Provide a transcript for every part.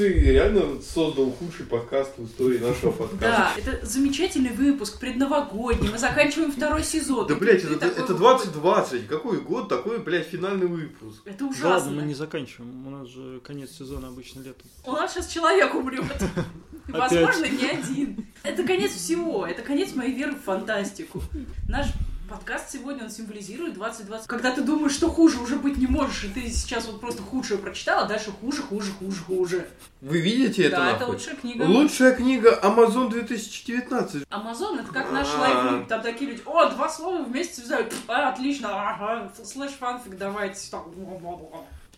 ты реально создал худший подкаст в истории нашего подкаста. Да, это замечательный выпуск, предновогодний. Мы заканчиваем второй сезон. Да, блядь, это, это выходит. 2020. Какой год, такой, блядь, финальный выпуск. Это ужасно. ладно, мы не заканчиваем. У нас же конец сезона обычно летом. У нас сейчас человек умрет. Возможно, не один. Это конец всего. Это конец моей веры в фантастику. Наш подкаст сегодня, он символизирует 2020. Когда ты думаешь, что хуже уже быть не можешь, и ты сейчас вот просто худшее прочитала, а дальше хуже, хуже, хуже, хуже. Вы видите это, да, это нахуй? лучшая книга. Лучшая книга Amazon 2019. Амазон это как наш А. лайф Там такие люди, о, два слова вместе связали, а, отлично, ага, слэш фанфик, давайте.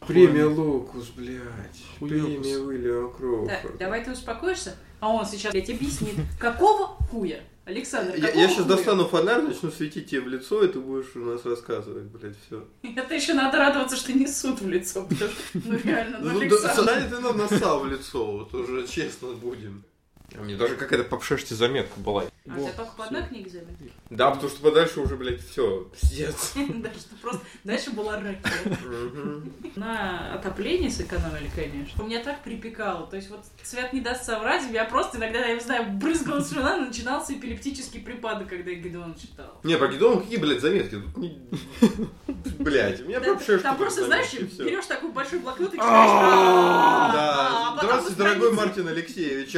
Премия Локус, блядь. Премия Уильяма Кроуфорда. давай ты успокоишься, а он сейчас блядь, объяснит, какого хуя? Александр, Я, какого сейчас достану фонарь, начну светить тебе в лицо, и ты будешь у нас рассказывать, блядь, все. Это еще надо радоваться, что не суд в лицо, потому что, ну реально, ну Александр. Ты нам насал в лицо, вот уже честно будем. А мне даже какая-то по пшеште заметка была. А у тебя только по одной книге заметил? Да, потому что подальше уже, блядь, все, пиздец. Дальше ты просто... Дальше была ракета. На отопление сэкономили, конечно. У меня так припекало. То есть вот Свят не даст соврать, я просто иногда, я не знаю, брызгала слюна, начинался эпилептический припадок, когда я Гедеон читал. Не, по Гидону какие, блядь, заметки? Блядь, у меня Да, по пшешке Там просто, знаешь, берешь такой большой блокнот и читаешь. Да, а здравствуйте, дорогой Мартин Алексеевич.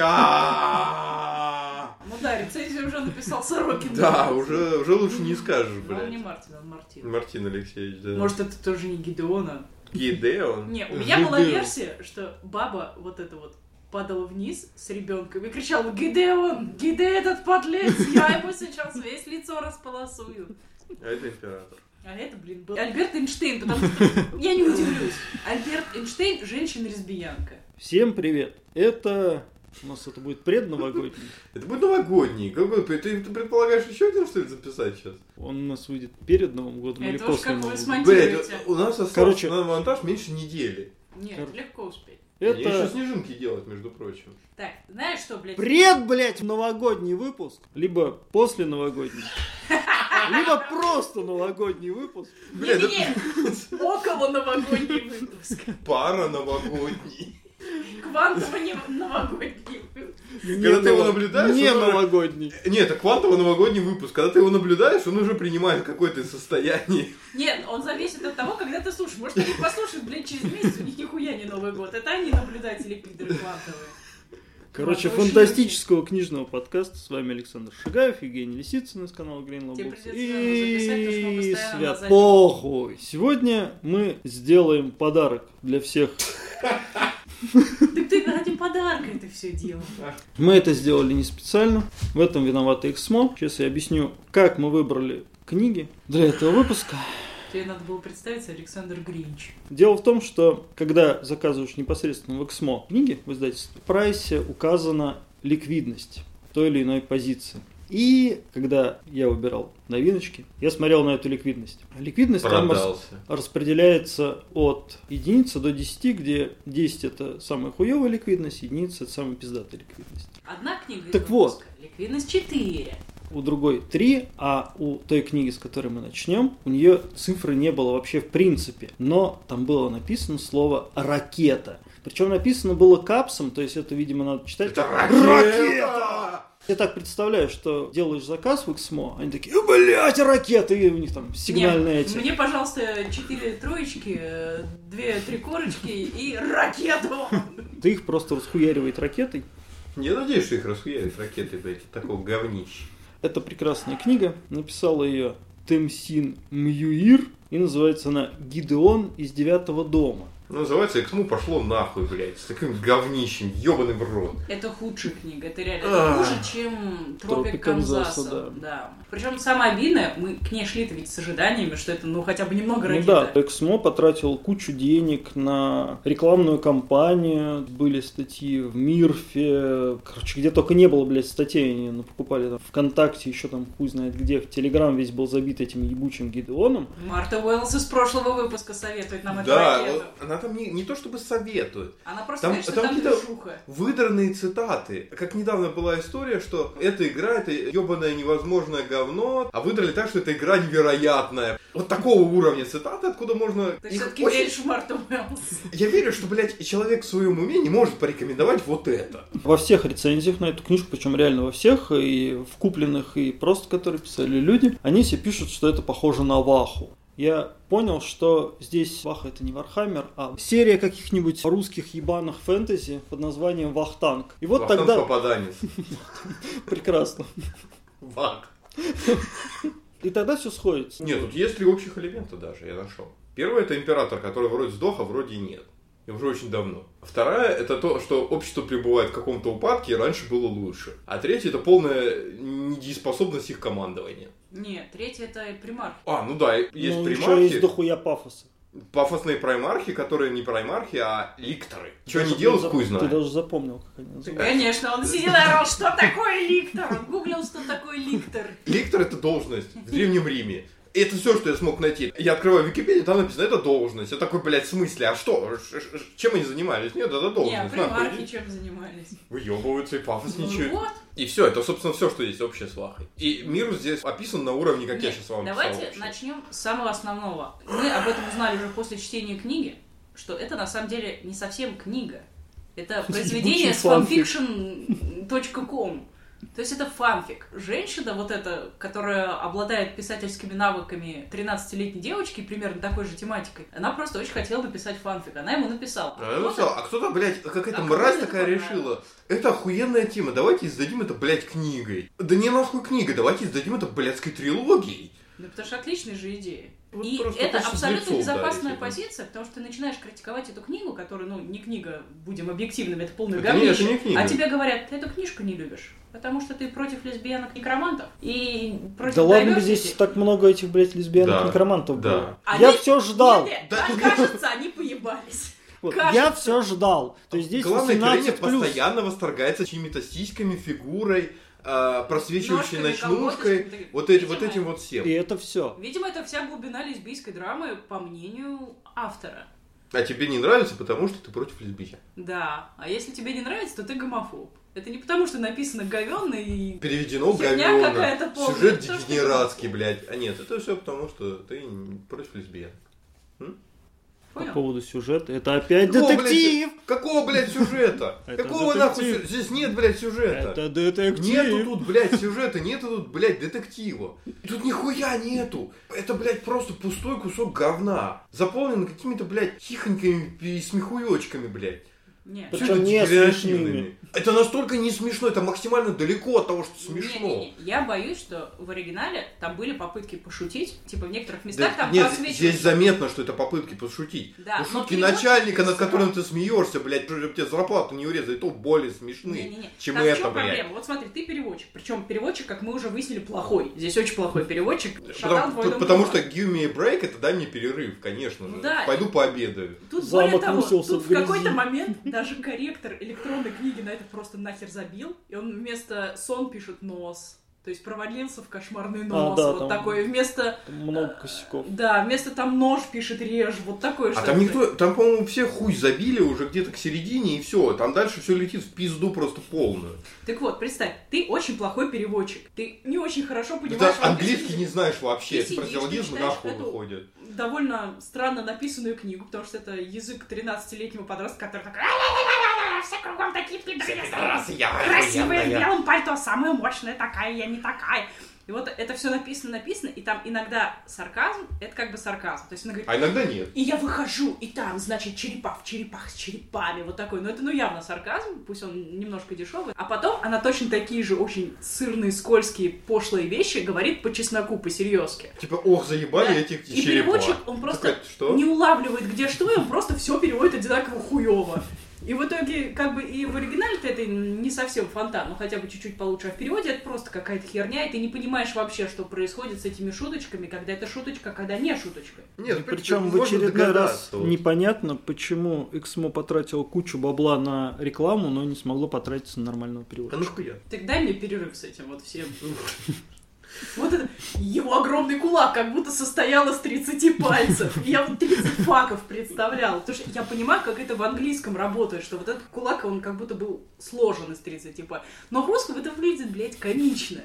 Ну да, рецензию уже написал Сорокин. Да, уже, уже лучше не скажешь, Но он не блядь. Мартин, он Мартин. Мартин Алексеевич, да. Может, это тоже не Гидеона? Гидеон? Не, у меня была версия, что баба вот это вот падала вниз с ребенком и кричала «Гидеон! Гиде этот подлец! Я ему сейчас весь лицо располосую!» А это император. А это, блин, был Альберт Эйнштейн, потому что я не удивлюсь. Альберт Эйнштейн – женщина-лесбиянка. Всем привет. Это... У нас это будет предновогодний. Это будет новогодний. Какой, ты, ты предполагаешь еще один, что ли, записать сейчас? Он у нас выйдет перед Новым годом или Это после Нового года. Блять, у нас осталось Короче- на монтаж меньше недели. Нет, легко успеть. Мне еще Это снежинки делать, между прочим. Так, знаешь что, блядь? пред, блядь, новогодний выпуск. Либо после новогодний. Либо просто новогодний выпуск. Блядь, около новогодний выпуск. Пара новогодний. Квантово новогодний. Когда ты его наблюдаешь, Не новогодний. Нет, это квантово новогодний выпуск. Когда ты его наблюдаешь, он уже принимает какое-то состояние. Нет, он зависит от того, когда ты слушаешь. Может, они послушают, блядь, через месяц, у них нихуя не Новый год. Это они наблюдатели пидоры квантовые. Короче, фантастического книжного подкаста. С вами Александр Шагаев, Евгений Лисицын из канала Green Lab Тебе Books. И свят похуй. Сегодня мы сделаем подарок для всех. Так ты ради подарка это все делал. Мы это сделали не специально. В этом виновата Эксмо. Сейчас я объясню, как мы выбрали книги для этого выпуска. Тебе надо было представиться Александр Гринч. Дело в том, что когда заказываешь непосредственно в Эксмо книги в издательстве, в прайсе указана ликвидность той или иной позиции. И когда я выбирал новиночки, я смотрел на эту ликвидность. Ликвидность там рас- Продался. распределяется от единицы до 10, где 10 это самая хуевая ликвидность, единица это самая пиздатая ликвидность. Одна книга Так выпуска. Ликвидность 4. У другой 3, а у той книги, с которой мы начнем, у нее цифры не было вообще в принципе. Но там было написано слово «ракета». Причем написано было капсом, то есть это, видимо, надо читать Это как ракета! Я так представляю, что делаешь заказ в Эксмо, они такие, блять, ракеты, и у них там сигнальные Нет, эти. Мне, пожалуйста, 4 троечки, 2 три корочки и ракету. Ты их просто расхуяривает ракетой. Я надеюсь, что их расхуярят ракеты, блядь, такого говнища. Это прекрасная книга. Написала ее Темсин Мьюир. И называется она «Гидеон из девятого дома». Ну, называется «Эксму пошло нахуй, блядь, с таким говнищем, ебаный в рот. Это худшая книга, это реально это хуже, чем Тропик Тропик Канзаса. Канзаса, да. Причем самое обидное, мы к ней шли-то ведь с ожиданиями, что это ну хотя бы немного Ну ракета. да, Эксмо потратил кучу денег на рекламную кампанию. Были статьи в Мирфе. Короче, где только не было, блядь, статей. Они ну, покупали там ВКонтакте, еще там хуй знает где. В Телеграм весь был забит этим ебучим Гидеоном. Марта Уэллс из прошлого выпуска советует нам эту Да, ракету. Она там не, не то чтобы советует. Она просто Там- говорит, что там там какие-то- движуха. Выдранные цитаты. Как недавно была история, что эта игра, это ебаное невозможное говно, а выдрали так, что эта игра невероятная. Вот такого уровня цитаты, откуда можно... Ты их все-таки очень- веришь в Марту Уэллс. Я верю, что, блядь, человек в своем уме не может порекомендовать вот это. Во всех рецензиях на эту книжку, причем реально во всех, и в купленных, и просто которые писали люди, они все пишут, что это похоже на Ваху. Я понял, что здесь Ваха это не Вархаммер, а серия каких-нибудь русских ебаных фэнтези под названием Вахтанг. И вот Вахтанг тогда... попаданец. Прекрасно. Вах. И тогда все сходится. Нет, тут есть три общих элемента даже, я нашел. Первый это император, который вроде сдох, а вроде и нет. И уже очень давно. Вторая это то, что общество пребывает в каком-то упадке, и раньше было лучше. А третье это полная недееспособность их командования. Нет, третий это примарх. А, ну да, есть ну, еще примархи, есть дохуя пафоса. пафосные праймархи, которые не праймархи, а ликторы. Что они делают, ты хуй знает. Ты даже запомнил, как они называются. Конечно, он сидел и орал, что такое ликтор? Он гуглил, что такое ликтор. Ликтор это должность в Древнем Риме. И это все, что я смог найти. Я открываю Википедию, там написано, это должность. Я такой, блядь, в смысле? А что? Ш- ш- Чем они занимались? Нет, это а должность. Нахуй, примархи иди. чем занимались? Выебываются и пафосничают. Ну вот. И все, это, собственно, все, что есть общее с Вахой. И мир здесь описан на уровне, как я Нет, сейчас вам Давайте вообще. начнем с самого основного. Мы об этом узнали уже после чтения книги, что это на самом деле не совсем книга. Это произведение с фанфик. fanfiction.com. То есть это фанфик. Женщина вот эта, которая обладает писательскими навыками 13-летней девочки, примерно такой же тематикой, она просто очень хотела написать фанфик. Она ему написала. А, ну всё, а кто-то, блядь, какая-то А мразь такая понравилось? решила. Это охуенная тема, давайте издадим это, блядь, книгой. Да не нахуй книга, давайте издадим это блядской трилогией. Ну, потому что отличная же идея. Вот И это абсолютно лицо безопасная позиция, потому что ты начинаешь критиковать эту книгу, которая, ну, не книга, будем объективными, это полное Это говнище. не книга. А тебе говорят, ты эту книжку не любишь, потому что ты против лесбиянок-некромантов и против Да ладно бы diversity». здесь так много этих, блядь, Да, лесбиянок-некромантов да. было. Они- Я все ждал. Нет, нет, Да. кажется, они поебались. Вот. Я все ждал. То есть здесь Главное, героиня 18 плюс. постоянно восторгается чьими-то сиськами, фигурой, просвечивающей Ножками, ночнушкой, колготочками. вот, эти, вот этим вот всем. И это все. Видимо, это вся глубина лесбийской драмы, по мнению автора. А тебе не нравится, потому что ты против лесбиян. Да, а если тебе не нравится, то ты гомофоб. Это не потому, что написано говенно и Переведено какая-то полная, Сюжет дегенератский, блядь. А нет, это все потому, что ты против лесбиян. По Понял? поводу сюжета. Это опять Какого, детектив! блядь, какого, блядь, сюжета? Какого нахуй детектив. сю- Здесь нет, блядь, сюжета. Это детектив! Нету тут, блядь, сюжета, нету тут, блядь, детектива. Тут нихуя нету. Это, блядь, просто пустой кусок говна. Заполнен какими-то, блядь, хихоньками и смехуёчками, блядь. Нет. Причем Чё-то не смешными. Это настолько не смешно, это максимально далеко от того, что смешно. Не-не-не. Я боюсь, что в оригинале там были попытки пошутить. Типа в некоторых местах Да, там нет, просвечивается- здесь заметно, что это попытки пошутить. Да, ну, но шутки переводчик начальника, над которым ты смеешься, блядь, чтобы тебе зарплату не урезали, то более смешны, Не-не-не. чем Там это, чем блядь. проблема? Вот смотри, ты переводчик. Причем переводчик, как мы уже выяснили, плохой. Здесь очень плохой переводчик. Потому, потому что give me a break это дай мне перерыв, конечно же. Ну да. Пойду пообедаю. Тут более того, тут в какой-то момент даже корректор электронной книги на это просто нахер забил, и он вместо сон пишет нос. То есть провалился в кошмарный нос, да, вот там- такой. Вместо, Там много косяков. да, вместо там нож пишет режь, вот такое А что-то. там никто, там, по-моему, все хуй забили уже где-то к середине, и все. Там дальше все летит в пизду просто полную. Так вот, представь, ты очень плохой переводчик. Ты не очень хорошо Ты понимаешь... английский не знаешь вообще, Ты сидишь, ты нахуй эту- выходят. довольно странно написанную книгу, потому что это язык 13-летнего подростка, который такой... Все кругом такие пидоры, красивая, в белом пальто, самая мощная такая, я не такая. И вот это все написано, написано, и там иногда сарказм, это как бы сарказм. То есть она говорит, А иногда нет. и я выхожу, и там, значит, черепах в черепах с черепами, вот такой. Но это, ну, явно сарказм, пусть он немножко дешевый. А потом она точно такие же очень сырные, скользкие, пошлые вещи говорит по чесноку, по серьезке. Типа, ох, заебали Да. этих И черепа. переводчик, он просто Такая, что? не улавливает, где что, и он просто все переводит одинаково хуево. И в итоге, как бы, и в оригинале-то это не совсем фонтан, ну хотя бы чуть-чуть получше, а в переводе это просто какая-то херня, и ты не понимаешь вообще, что происходит с этими шуточками, когда это шуточка, а когда не шуточка. Нет, И причем в очередной раз вот. непонятно, почему Эксмо потратил кучу бабла на рекламу, но не смогло потратиться на нормального А перевода. ну хуя. Так дай мне перерыв с этим вот всем. Вот это его огромный кулак как будто состоял из 30 пальцев. Я вот 30 факов представляла. Потому что я понимаю, как это в английском работает, что вот этот кулак, он как будто был сложен из 30 пальцев. Но в русском это выглядит, блядь, комично.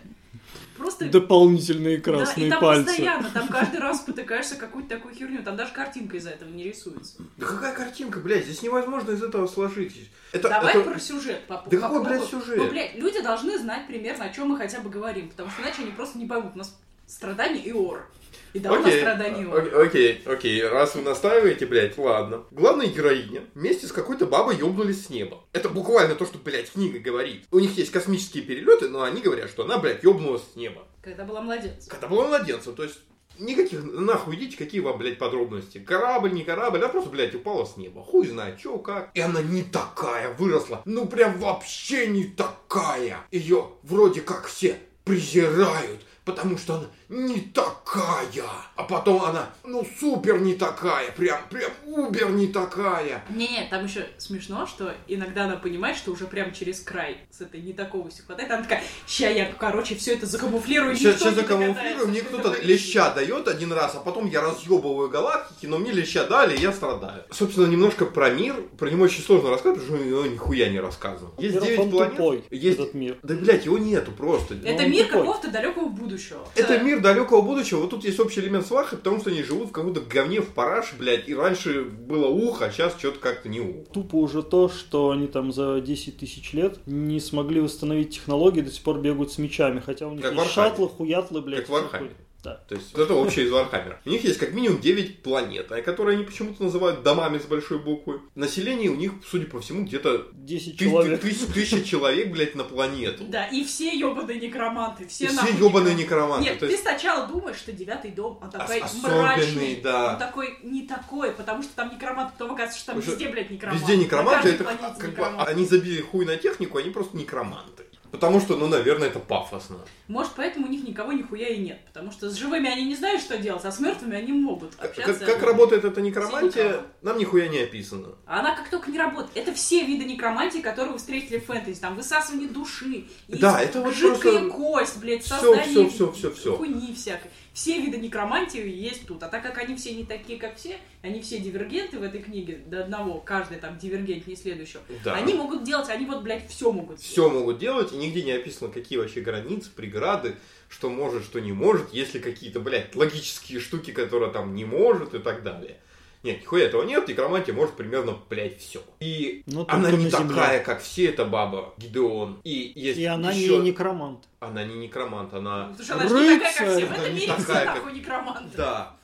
Просто... Дополнительные Да, красные и там пальцы. постоянно, там каждый раз потыкаешься какую-то такую херню, там даже картинка из-за этого не рисуется. Да какая картинка, блядь, здесь невозможно из этого сложить. Это, Давай это- про сюжет. По, Да по какой, блядь, сюжет? Ну, блядь, люди должны знать примерно, о чем мы хотя бы говорим, потому что иначе они просто не поймут. У нас страдания и ор. И да, Окей, страдания и о- ор. окей, окей, раз вы настаиваете, блядь, ладно. Главная героиня вместе с какой-то бабой ёбнулись с неба. Это буквально то, что, блядь, книга говорит. У них есть космические перелеты, но они говорят, что она, блядь, ёбнулась с неба. Когда была младенцем. Когда была младенцем, то есть никаких, нахуй идите, какие вам, блядь, подробности. Корабль, не корабль, она просто, блядь, упала с неба. Хуй знает, чё, как. И она не такая выросла. Ну, прям вообще не такая. Ее вроде как все презирают, потому что она не такая. А потом она, ну, супер не такая. Прям, прям убер не такая. Не-не, там еще смешно, что иногда она понимает, что уже прям через край с этой не такого все хватает. Она такая, ща я, короче, все это закамуфлирую. Сейчас, сейчас закамуфлирую, мне кто-то леща дает один раз, а потом я разъебываю галактики, но мне леща дали, и я страдаю. Собственно, немножко про мир, про него очень сложно рассказывать, потому что его нихуя не рассказано. Есть Во-первых, 9 он планет. тупой, есть... этот мир. Да, блядь, его нету просто. Это он мир какого-то далекого будущего. Это мир далекого будущего. Вот тут есть общий элемент сваха, потому что они живут в каком-то говне в параше, блядь, и раньше было ухо, а сейчас что-то как-то не ухо. Тупо уже то, что они там за 10 тысяч лет не смогли восстановить технологии, до сих пор бегают с мечами, хотя у них Как есть шаттлы, хуятлы, блядь. Как в Вархаммере. Да. То есть это общее из Вархаммера. У них есть как минимум 9 планет, а которые они почему-то называют домами с большой буквы. Население у них, судя по всему, где-то 10 тысяч, человек. тысяч- тысяча человек, блядь, на планету. Да, и все ебаные некроманты. Все, И все ебаные некроманты. некроманты. Нет, То ты есть сначала думаешь, что девятый дом, он такой ос- мрачный. особенный, да. Он такой не такой, потому что там некромант, потом оказывается, что там везде, блядь, некромант. Везде некроманты, это как бы некромант. они забили хуй на технику, они просто некроманты. Потому что, ну, наверное, это пафосно. Может, поэтому у них никого нихуя и нет. Потому что с живыми они не знают, что делать, а с мертвыми они могут Как, общаться. как работает эта Все некромантия, нам нихуя не описано. А она как только не работает. Это все виды некромантии, которые вы встретили в фэнтези. Там высасывание души, Да, это вот жидкая просто кость, блядь, создание всё, всё, всё, всё. хуйни всякой. Все виды некромантии есть тут. А так как они все не такие, как все, они все дивергенты в этой книге до одного, каждый там дивергент не следующего. Да. Они могут делать, они вот, блядь, все могут. все могут делать, и нигде не описано, какие вообще границы, преграды, что может, что не может, если какие-то, блядь, логические штуки, которые там не может и так далее. Нет, нихуя этого нет, некромантия может примерно, блядь, все. И Ну, только она не на Земле. такая, как все, эта баба, Гидеон. И есть И она еще... не некромант. Она не некромант, она... Потому что она же не такая, как все. В этом мире все такая, как- нахуй некроманты. Да.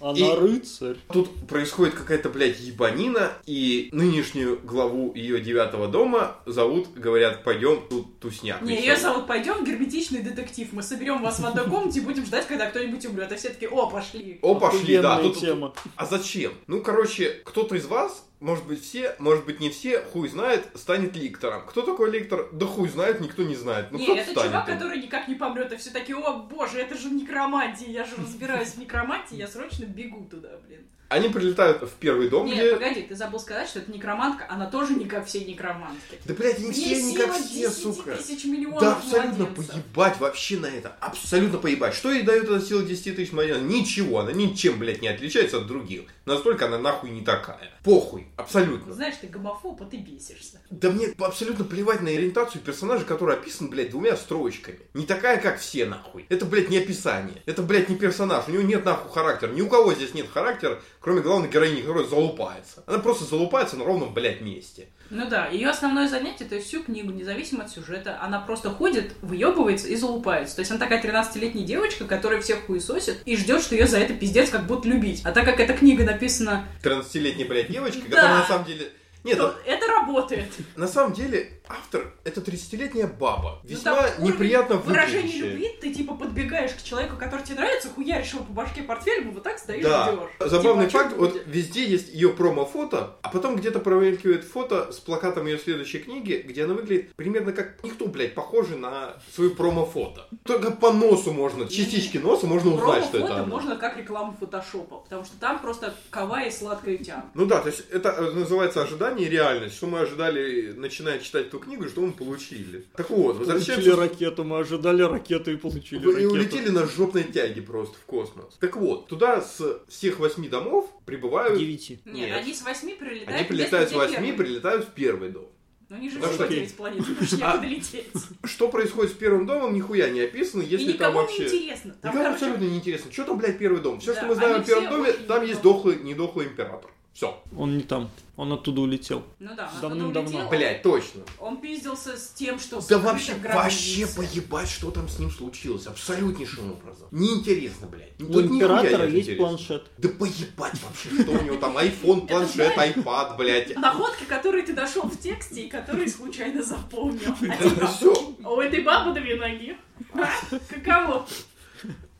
Она И- рыцарь. Тут происходит какая-то, блядь, ебанина, и нынешнюю главу ее девятого дома зовут, говорят, пойдем тут тусняк. Не, весёлый». ее зовут «Пойдем, герметичный детектив». Мы соберем вас в одной комнате и будем ждать, когда кто-нибудь умрет. А все таки о, пошли. О, пошли, да. Тут- тема. А зачем? Ну, короче, кто-то из вас, может быть все, может быть не все, хуй знает, станет ликтором. Кто такой ликтор? Да хуй знает, никто не знает. Ну, не, это станет чувак, им. который никак не помрет, и все такие, о боже, это же некромантия, я же разбираюсь в некромантии, я срочно бегу туда, блин. Они прилетают в первый дом, Нет, где... погоди, ты забыл сказать, что это некромантка, она тоже не как все некромантки. Да, блядь, В все не как все, 10 сука. тысяч миллионов Да, абсолютно младенцев. поебать вообще на это. Абсолютно поебать. Что ей дает эта сила 10 тысяч миллионов? Ничего, она ничем, блядь, не отличается от других. Настолько она нахуй не такая. Похуй, абсолютно. Знаешь, ты гомофоб, а ты бесишься. Да мне абсолютно плевать на ориентацию персонажа, который описан, блядь, двумя строчками. Не такая, как все, нахуй. Это, блядь, не описание. Это, блядь, не персонаж. У него нет, нахуй, характера. Ни у кого здесь нет характера, кроме главной героини, которая залупается. Она просто залупается на ровном, блядь, месте. Ну да, ее основное занятие, то есть всю книгу, независимо от сюжета, она просто ходит, выебывается и залупается. То есть она такая 13-летняя девочка, которая всех хуесосит и ждет, что ее за это пиздец как будут любить. А так как эта книга написана, 13-летняя, блядь, девочка, Да. которая на самом деле... Нет, то это работает. на самом деле автор это 30-летняя баба. Ну, Весьма уровень неприятно Выражение выглядящая. любви, ты типа подбегаешь к человеку, который тебе нравится, хуяришь его по башке портфелем, и вот так стоишь Да, и ждешь. забавный Типа, факт, вот везде есть ее промо-фото, а потом где-то промелькивает фото с плакатом ее следующей книги, где она выглядит примерно как никто, блядь, похожий на свою промо-фото. Только по носу можно, частички носа можно узнать, что это она. можно как рекламу фотошопа, потому что там просто кава и сладкая тян. Ну да, то есть это э, называется ожидание и реальность, что мы ожидали, начиная читать эту книгу, что мы получили. Так вот, Получили возвращаемся... ракету, мы ожидали ракету и получили И ракету. улетели на жопной тяге просто в космос. Так вот, туда с всех восьми домов прибывают... Девяти. Нет, Нет. они с восьми прилетают. Они прилетают с восьми, прилетают в первый дом. Но они же что- девять планет, потому что А. Что происходит с первым домом, нихуя не описано, И если там никому вообще... не интересно. Там, Никому короче, абсолютно не интересно. Что там, блядь, первый дом? Все, Да, что мы знаем о первом доме, там есть дохлый, недохлый император. Все. Он не там, он оттуда улетел. Ну да, он Давным-давно. Блядь, точно. Он пиздился с тем, что... Да вообще, вообще поебать, что там с ним случилось. Абсолютнейшим образом. Неинтересно, блядь. У Тут императора есть интересно. планшет. Да поебать вообще, что у него там, айфон, планшет, айпад, блядь. Находки, которые ты нашел в тексте и которые случайно запомнил. А Это типа, все. у этой бабы две ноги. А? Каково?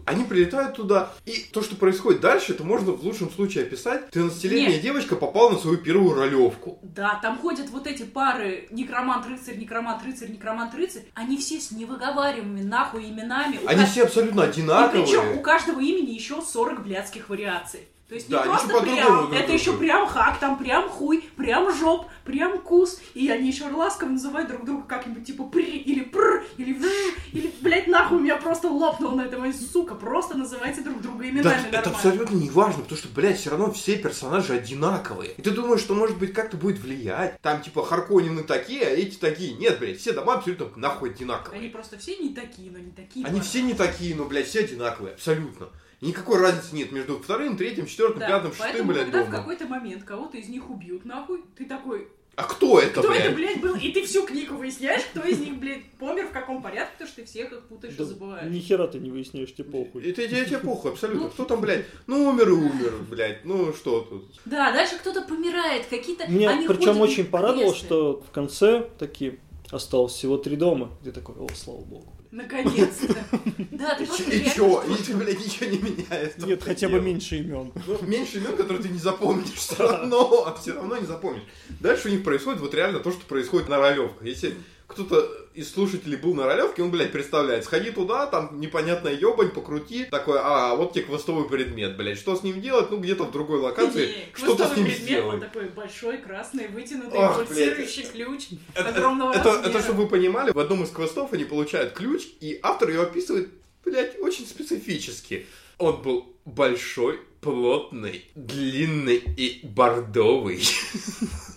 Они прилетают туда, и то, что происходит дальше, это можно в лучшем случае описать. 13-летняя Нет. девочка попала на свою первую ролевку. Да, там ходят вот эти пары некромант-рыцарь, некромант-рыцарь, некромант-рыцарь. Они все с невыговариваемыми нахуй именами. Они ка- все абсолютно И причем у одинаковые. каждого имени еще 40 блядских вариаций. То есть не Да, они просто прям, это еще прям хак, там прям хуй, прям жоп, прям кус. И они еще ласково называют друг друга как-нибудь типа при, или пр, или вж, или, блядь, нахуй, у меня просто лопнул на этом, сука, просто называйте друг друга именами Да, нормально. это абсолютно не важно, потому что, блядь, все равно все персонажи одинаковые. И ты думаешь, что, может быть, как-то будет влиять. Там, типа, Харконины такие, а эти такие. Нет, блядь, все дома абсолютно нахуй одинаковые. Они просто все не такие, но не такие. Они тоже. все не такие, но, блядь, все одинаковые, абсолютно. И никакой разницы нет между вторым, третьим, четвертым, Да, пятым, шестым, поэтому, блядь, когда в домом. какой-то момент кого-то из них убьют, нахуй, ты такой, А кто это, кто блядь? это, блядь, был? И ты всю книгу выясняешь, кто из них, блядь, помер в каком порядке, потому что ты всех их путаешь и Да забываешь. ни хера ты не выясняешь, тебе похуй. Это тебе, тебе похуй, абсолютно. Кто там, блядь? Ну, умер и умер, блядь. Ну, что тут? Да, дальше кто-то помирает, какие-то... Меня они причем очень в порадовало, что в конце такие осталось всего три дома. Ты такой, о, слава богу. Наконец-то. Да, ты просто И чё? И, блядь, ничего не меняется. Нет, хотя бы меньше имен. Ну, меньше имен, которые ты не запомнишь все равно, а все равно не запомнишь. Дальше у них происходит вот реально то, что происходит на ролевках. Если кто-то из слушателей был на ролевке, он, блядь, представляет, сходи туда, там непонятная ебань, покрути, такой, а, вот тебе квестовый предмет, блядь, что с ним делать? Ну, где-то в другой локации, И что-то с ним предмет, он сделай. такой большой, красный, вытянутый, Ох, пульсирующий ключ Это, огромного это, размера. это, чтобы вы понимали, в одном из квестов они получают ключ, и автор его описывает, блядь, очень специфически. Он был большой, плотный, длинный и бордовый.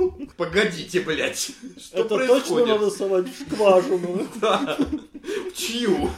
Погодите, блядь, что Это точно происходит? надо совать в скважину. Да. В чью?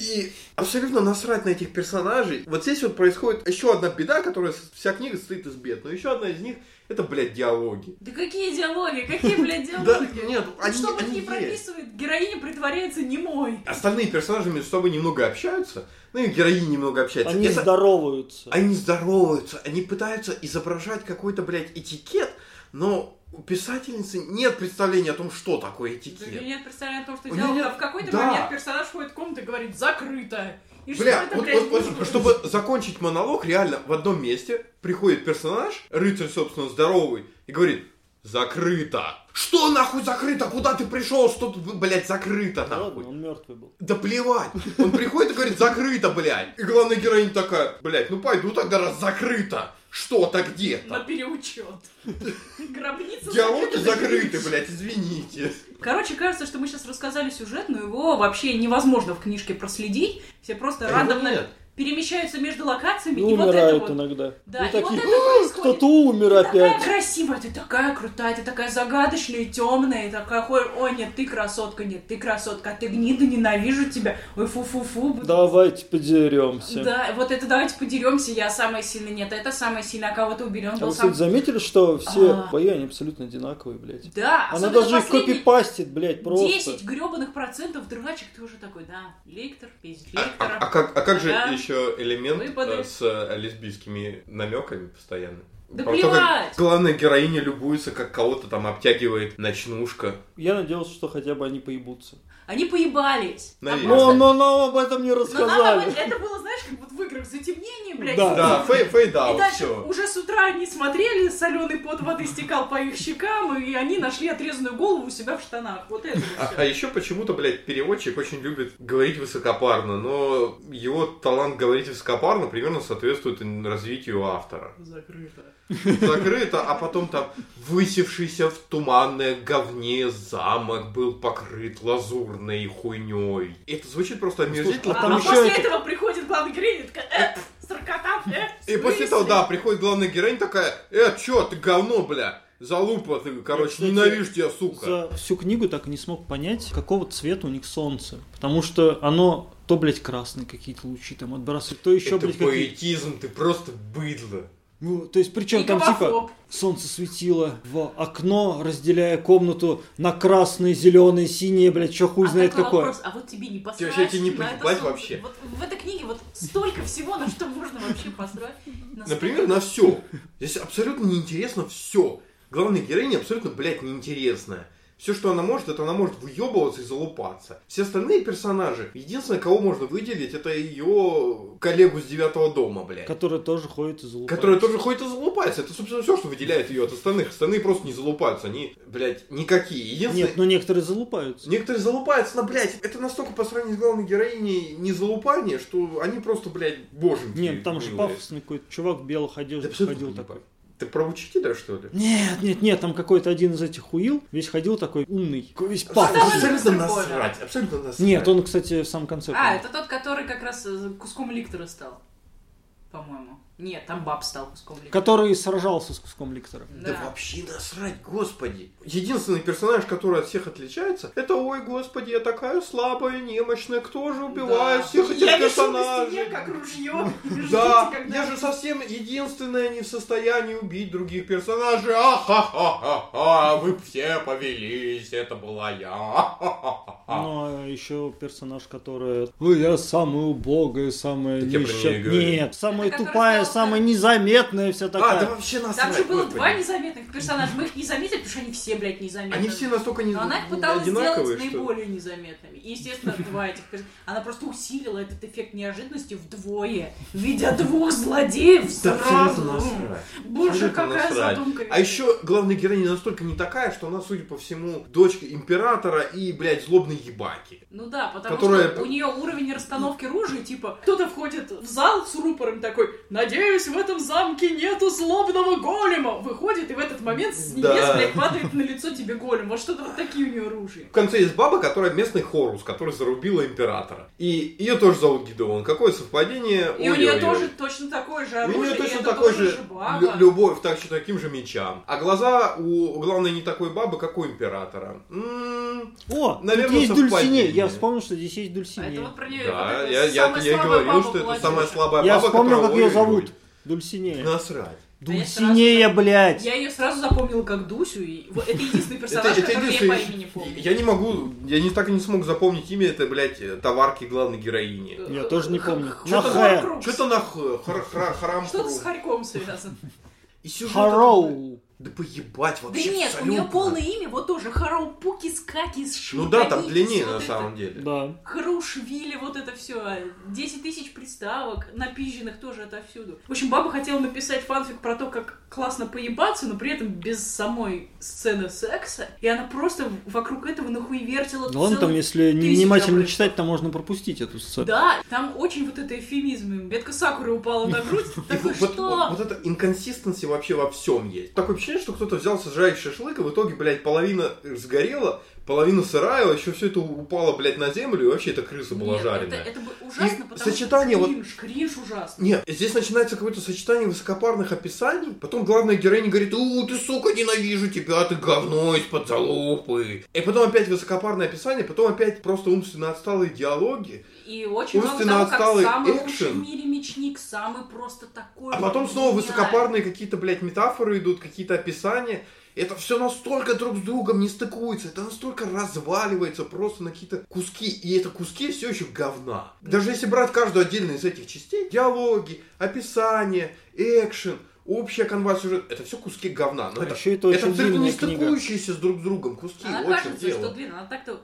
И абсолютно насрать на этих персонажей. Вот здесь вот происходит еще одна беда, которая вся книга состоит из бед. Но еще одна из них это, блядь, диалоги. Да какие диалоги? Какие, блядь, Да, диалоги? нет, Вот они, что в они не есть. прописывает, героиня притворяется немой. Остальные персонажи между собой немного общаются, ну и героини немного общаются. Они Это- здороваются. Они здороваются, они пытаются изображать какой-то, блядь, этикет, но у писательницы нет представления о том, что такое Да этикет. нее нет представления о том, что У А нет- в какой-то да. момент персонаж входит в комнату и говорит «закрыто». И что Бля, это, вот, вот- вот, чтобы закончить монолог, реально в одном месте приходит персонаж, рыцарь, собственно, здоровый, и говорит, закрыто. Что нахуй закрыто? Куда ты пришел? Что тут, блядь, закрыто Да нахуй? Ладно, он мертвый был. Да плевать. Он приходит и говорит, закрыто, блядь. И главная героиня такая, блядь, ну пойду тогда, раз закрыто. Что-то На где-то. переучет. Гробница Диалоги закрыта. закрыты, блядь, извините. Короче, кажется, что мы сейчас рассказали сюжет, но его вообще невозможно в книжке проследить. Все просто его рандомно нет. Перемещаются между локациями, И и вот это умирают вот. иногда. Да, И и вот такие, это «А, происходит. кто-то умер Ты такая опять. красивая, ты такая крутая, ты такая загадочная и темная, и такая, ой, ой, нет, ты красотка, нет, ты красотка, а ты гнида, ненавижу тебя, ой, фу-фу-фу. Давайте подеремся. Да, вот это давайте подеремся, я самая сильная, нет, это самая сильная, а кого-то уберем, А был вы, сам... заметили, что все А. бои, они абсолютно одинаковые, блядь? Да, Она даже их копипастит, блядь, просто. 10 гребаных процентов драчек, ты уже такой, да, лектор, пиздит А, лектора. а- а как, а как же. Еще элемент Выпады. э, с э, лесбийскими намеками постоянно? Да Про то, как плевать! главная героиня любуется, как кого-то там обтягивает ночнушка. Я надеялся, что хотя бы они поебутся. Они поебались. Наверное. Но, просто- но нам об этом не Но нам рассказали. это было, знаешь, как вот в играх затемнение, блядь. Да. Да, фей- И fade out, дальше все. уже с утра они смотрели, соленый пот воды стекал по их щекам, и они нашли отрезанную голову у себя в штанах. Вот это А, всё. а еще почему-то, блядь, переводчик очень любит говорить высокопарно, но его талант говорить высокопарно примерно соответствует развитию автора. Закрыто. Закрыто, а потом там высевшийся в туманное говне замок был покрыт лазурной хуйней. Это звучит просто омерзительно. а А, там а еще после это- этого приходит главный героиня и такая, э, саркота, э, И после того, смысле?» да, приходит главная героиня такая, э, чё, ты говно, бля, залупа ты, короче, кстати, ненавижу тебя, сука. За всю книгу так и не смог понять, какого цвета у них солнце. Потому что оно то, блядь, красные какие-то лучи там отбрасывает, то еще, Это блядь, какие поэтизм, ты просто быдло. Ну, то есть, причем И там типа солнце светило в окно, разделяя комнату на красные, зеленые, синие, блядь, что хуй А знает какое. вопрос, а вот тебе не посрать вообще тебе не поебать вообще? Вот в этой книге вот столько всего, на что можно вообще посрать. На Например, на все. Здесь абсолютно неинтересно все. Главная героиня абсолютно, блядь, неинтересная. Все, что она может, это она может выебываться и залупаться. Все остальные персонажи, единственное, кого можно выделить, это ее коллегу с девятого дома, блядь. Которая тоже ходит и залупается. Которая тоже ходит и залупается. Это, собственно, все, что выделяет ее от остальных. Остальные просто не залупаются. Они, блядь, никакие. Единственное... Нет, ну некоторые залупаются. Некоторые залупаются, но, блядь, это настолько по сравнению с главной героиней не залупание, что они просто, блядь, боженьки. Нет, там же пафосный какой-то чувак в белых Да одеждах ходил такой. Ты про учителя, что ли? Нет, нет, нет, там какой-то один из этих хуил, весь ходил такой умный, такой весь пафосный. Абсолютно насрать, абсолютно насрать. Нет, он, кстати, в самом конце. А, по-моему. это тот, который как раз куском ликтора стал. По-моему. Нет, там баб стал куском ликтора. Который сражался с куском ликтора. Да. вообще насрать, господи. Единственный персонаж, который от всех отличается, это ой, господи, я такая слабая, немощная, кто же убивает Да. всех этих Я персонажей? стене, как ружье. Да, я же совсем единственная не в состоянии убить других персонажей. А-ха-ха-ха, вы все повелись, это была я. Ну, а еще персонаж, который... Ой, я самая убогая, самая я говорю. Нет, самая тупая, самая незаметная вся А, да такая. вообще насрать. Там же было два незаметных персонажа. Мы их не заметили, потому что они все, блядь, незаметны. Они все настолько не Но она их пыталась сделать что... наиболее незаметными. И, естественно, два этих перс- Она просто усилила этот эффект неожиданности вдвое, видя двух злодеев сразу. Боже, какая задумка. А еще главная героиня настолько не такая, что она, судя по всему, дочка императора и, блядь, злобной ебаки. Ну да, потому Которая- что у нее уровень расстановки ружей, типа, кто-то входит в зал с рупором такой, надеюсь, в этом замке нету злобного голема. Выходит, и в этот момент с небес, Да. блядь, падает на лицо тебе голем. Вот что-то вот такие у нее оружия. В конце есть баба, которая местный Хорус, который зарубила императора. И ее тоже зовут Гидеон. Какое совпадение? И у нее тоже точно такое же И у оружие, нее точно тоже же баба. лю- любовь так, что таким же мечам. А глаза у главной не такой бабы, как у императора. М, О, Наверное, есть. Дульсинея. Я вспомнил, что здесь есть А Дульсинея. это вот про нее Да, вот я, я, я говорил, что это самая слабая Я баба, вспомнил, как ее зовут. Дульсинея. Насрать. Дульсинея, блядь. Я ее сразу запомнила как Дусю, и вот это единственный персонаж, это который я по имени помню. Я не могу, я не так и не смог запомнить имя этой, блядь, товарки главной героини. Я тоже не помню. Что-то Х. вокруг. Что-то на храм Что-то с. Харьком связано. И сюжет Хароу. Да поебать Да вообще нет, у абсолютно. нее полное имя вот тоже Хараупуки Скакис Ну да, там длиннее вот на это. самом деле. Да. Харушвили, вот это все. 10 тысяч приставок, напизженных тоже отовсюду. В общем, баба хотела написать фанфик про то, как классно поебаться, но при этом без самой сцены секса. И она просто вокруг этого нахуевертила Ну ладно, там, если тысячу внимательно читать, там можно пропустить эту сцену. Да, там очень вот это эфемизм. Бетка Сакура упала на грудь. Такой, вот, что? вот- вот это инконсистенси вообще во всем есть. Такое ощущение, что кто-то взялся жрать шашлык, и в итоге, блядь, половина сгорела, половина сырая, еще все это упало, блядь, на землю, и вообще эта крыса была Нет, жареная. Это, это ужасно, И потому сочетание что вот- кринж, кринж ужасно. Нет, здесь начинается какое-то сочетание высокопарных описаний. Потом главная героиня говорит, у, ты, сука, ненавижу тебя, ты говно из-под залупы. И потом опять высокопарное описание, потом опять просто умственно отсталые диалоги. И очень много Умственно того, как самый лучший экшен. в мире мечник, самый просто такой. А потом снова высокопарные какие-то, блядь, метафоры идут, какие-то описания. Это все настолько друг с другом не стыкуется, это настолько разваливается просто на какие-то куски. И это куски все еще говна. Даже если брать каждую отдельную из этих частей, диалоги, описание, экшен, общая канва сюжет, это все куски говна. Но А это, еще это это абсолютно не стыкующиеся с друг с другом куски. Она кажется, дело. что длинная, она так-то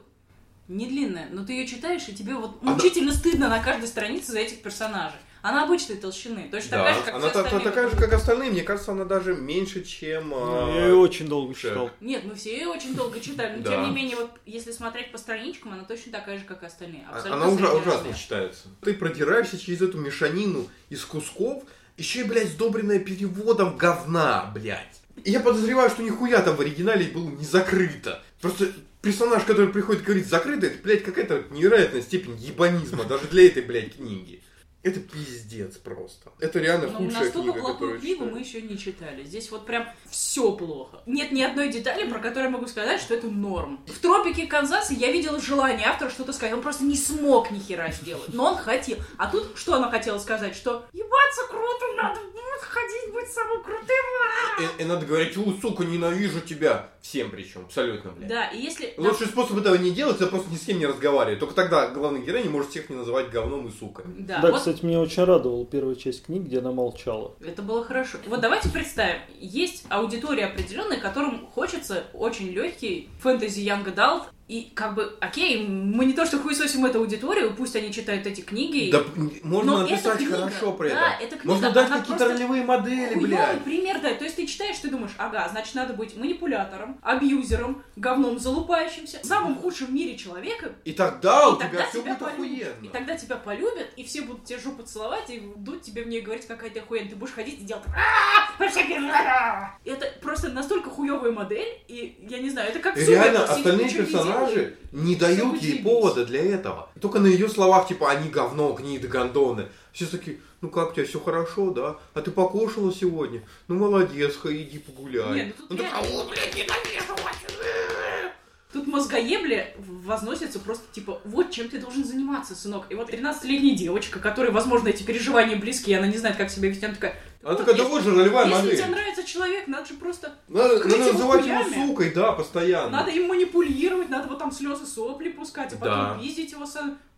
не длинная, но ты ее читаешь, и тебе вот Она- мучительно стыдно на каждой странице за этих персонажей. Она обычной толщины, точно Да, такая же, как она все та- та- остальные, такая же, как остальные. Мне кажется, она даже меньше, чем... Ну, а, Я ее очень долго Шер. читал. Нет, мы все ее очень долго читали, но Да. тем не менее, вот если смотреть по страничкам, она точно такая же, как и остальные. А- Абсолютно Она уже средний ужасно читается. Ты продираешься через эту мешанину из кусков, еще и, блядь, сдобренная переводом говна, блядь. И я подозреваю, что нихуя там в оригинале было не закрыто. Просто персонаж, который приходит говорить закрыто, это, блядь, какая-то невероятная степень ебанизма даже для этой, блядь, книги. Это пиздец просто. Это реально Но худшая настолько книга, плохую которую книгу мы еще не читали. Здесь вот прям все плохо. Нет ни одной детали, про которую я могу сказать, что это норм. В тропике Канзаса я видела желание автора что-то сказать. Он просто не смог ни хера сделать. Но он хотел. А тут что она хотела сказать? Что ебаться круто, надо будет ходить, быть самым крутым. И, и надо говорить, у, сука, ненавижу тебя. Всем причем, абсолютно, блядь. Да, и если... там- Лучший способ этого не делать, это просто ни с кем не разговаривать. Только тогда главный герой не может всех не называть говном и суками. Да, Да, вот кстати, меня очень радовала первая часть книги, где она молчала. Это было хорошо. Вот давайте представим, есть аудитория определенная, которым хочется очень легкий фэнтези Young Adult, и как бы, окей, мы не то что хуесосим эту аудиторию, пусть они читают эти книги. Да можно Но написать книга, хорошо при этом. да, эта книга, можно дать какие-то ролевые модели, блядь. пример, да. То есть ты читаешь, ты думаешь, ага, значит, надо быть манипулятором, абьюзером, говном залупающимся, самым худшим в мире человеком. И тогда у и тогда тебя все тебя будет полюбят. И охуенно. тогда тебя полюбят, и все будут тебе жопу целовать, и будут тебе мне говорить, какая ты охуенная. Ты будешь ходить и делать! Это просто настолько хуевая модель, и я не знаю, это как реально, остальные не персонажи делает. не дают ей повода для этого. Только на ее словах, типа, они говно, гниды, гондоны. Все такие, ну как у тебя, все хорошо, да? А ты покушала сегодня? Ну молодец, ха, иди погуляй. Не, ну тут Ну, так, реально- «А вот, блядь, ненавижу вас!» Тут мозгоебли возносятся просто типа, вот чем ты должен заниматься, сынок. И вот 13-летняя девочка, которой, возможно, эти переживания близкие, она не знает, как себя вести, она такая, Она такая, да вот же ролевая если модель. тебе нравится человек, надо же просто, Надо, надо его называть его хуями. сукой, да, постоянно. надо им манипулировать, надо вот там слезы сопли пускать, а потом Да. пиздить его с...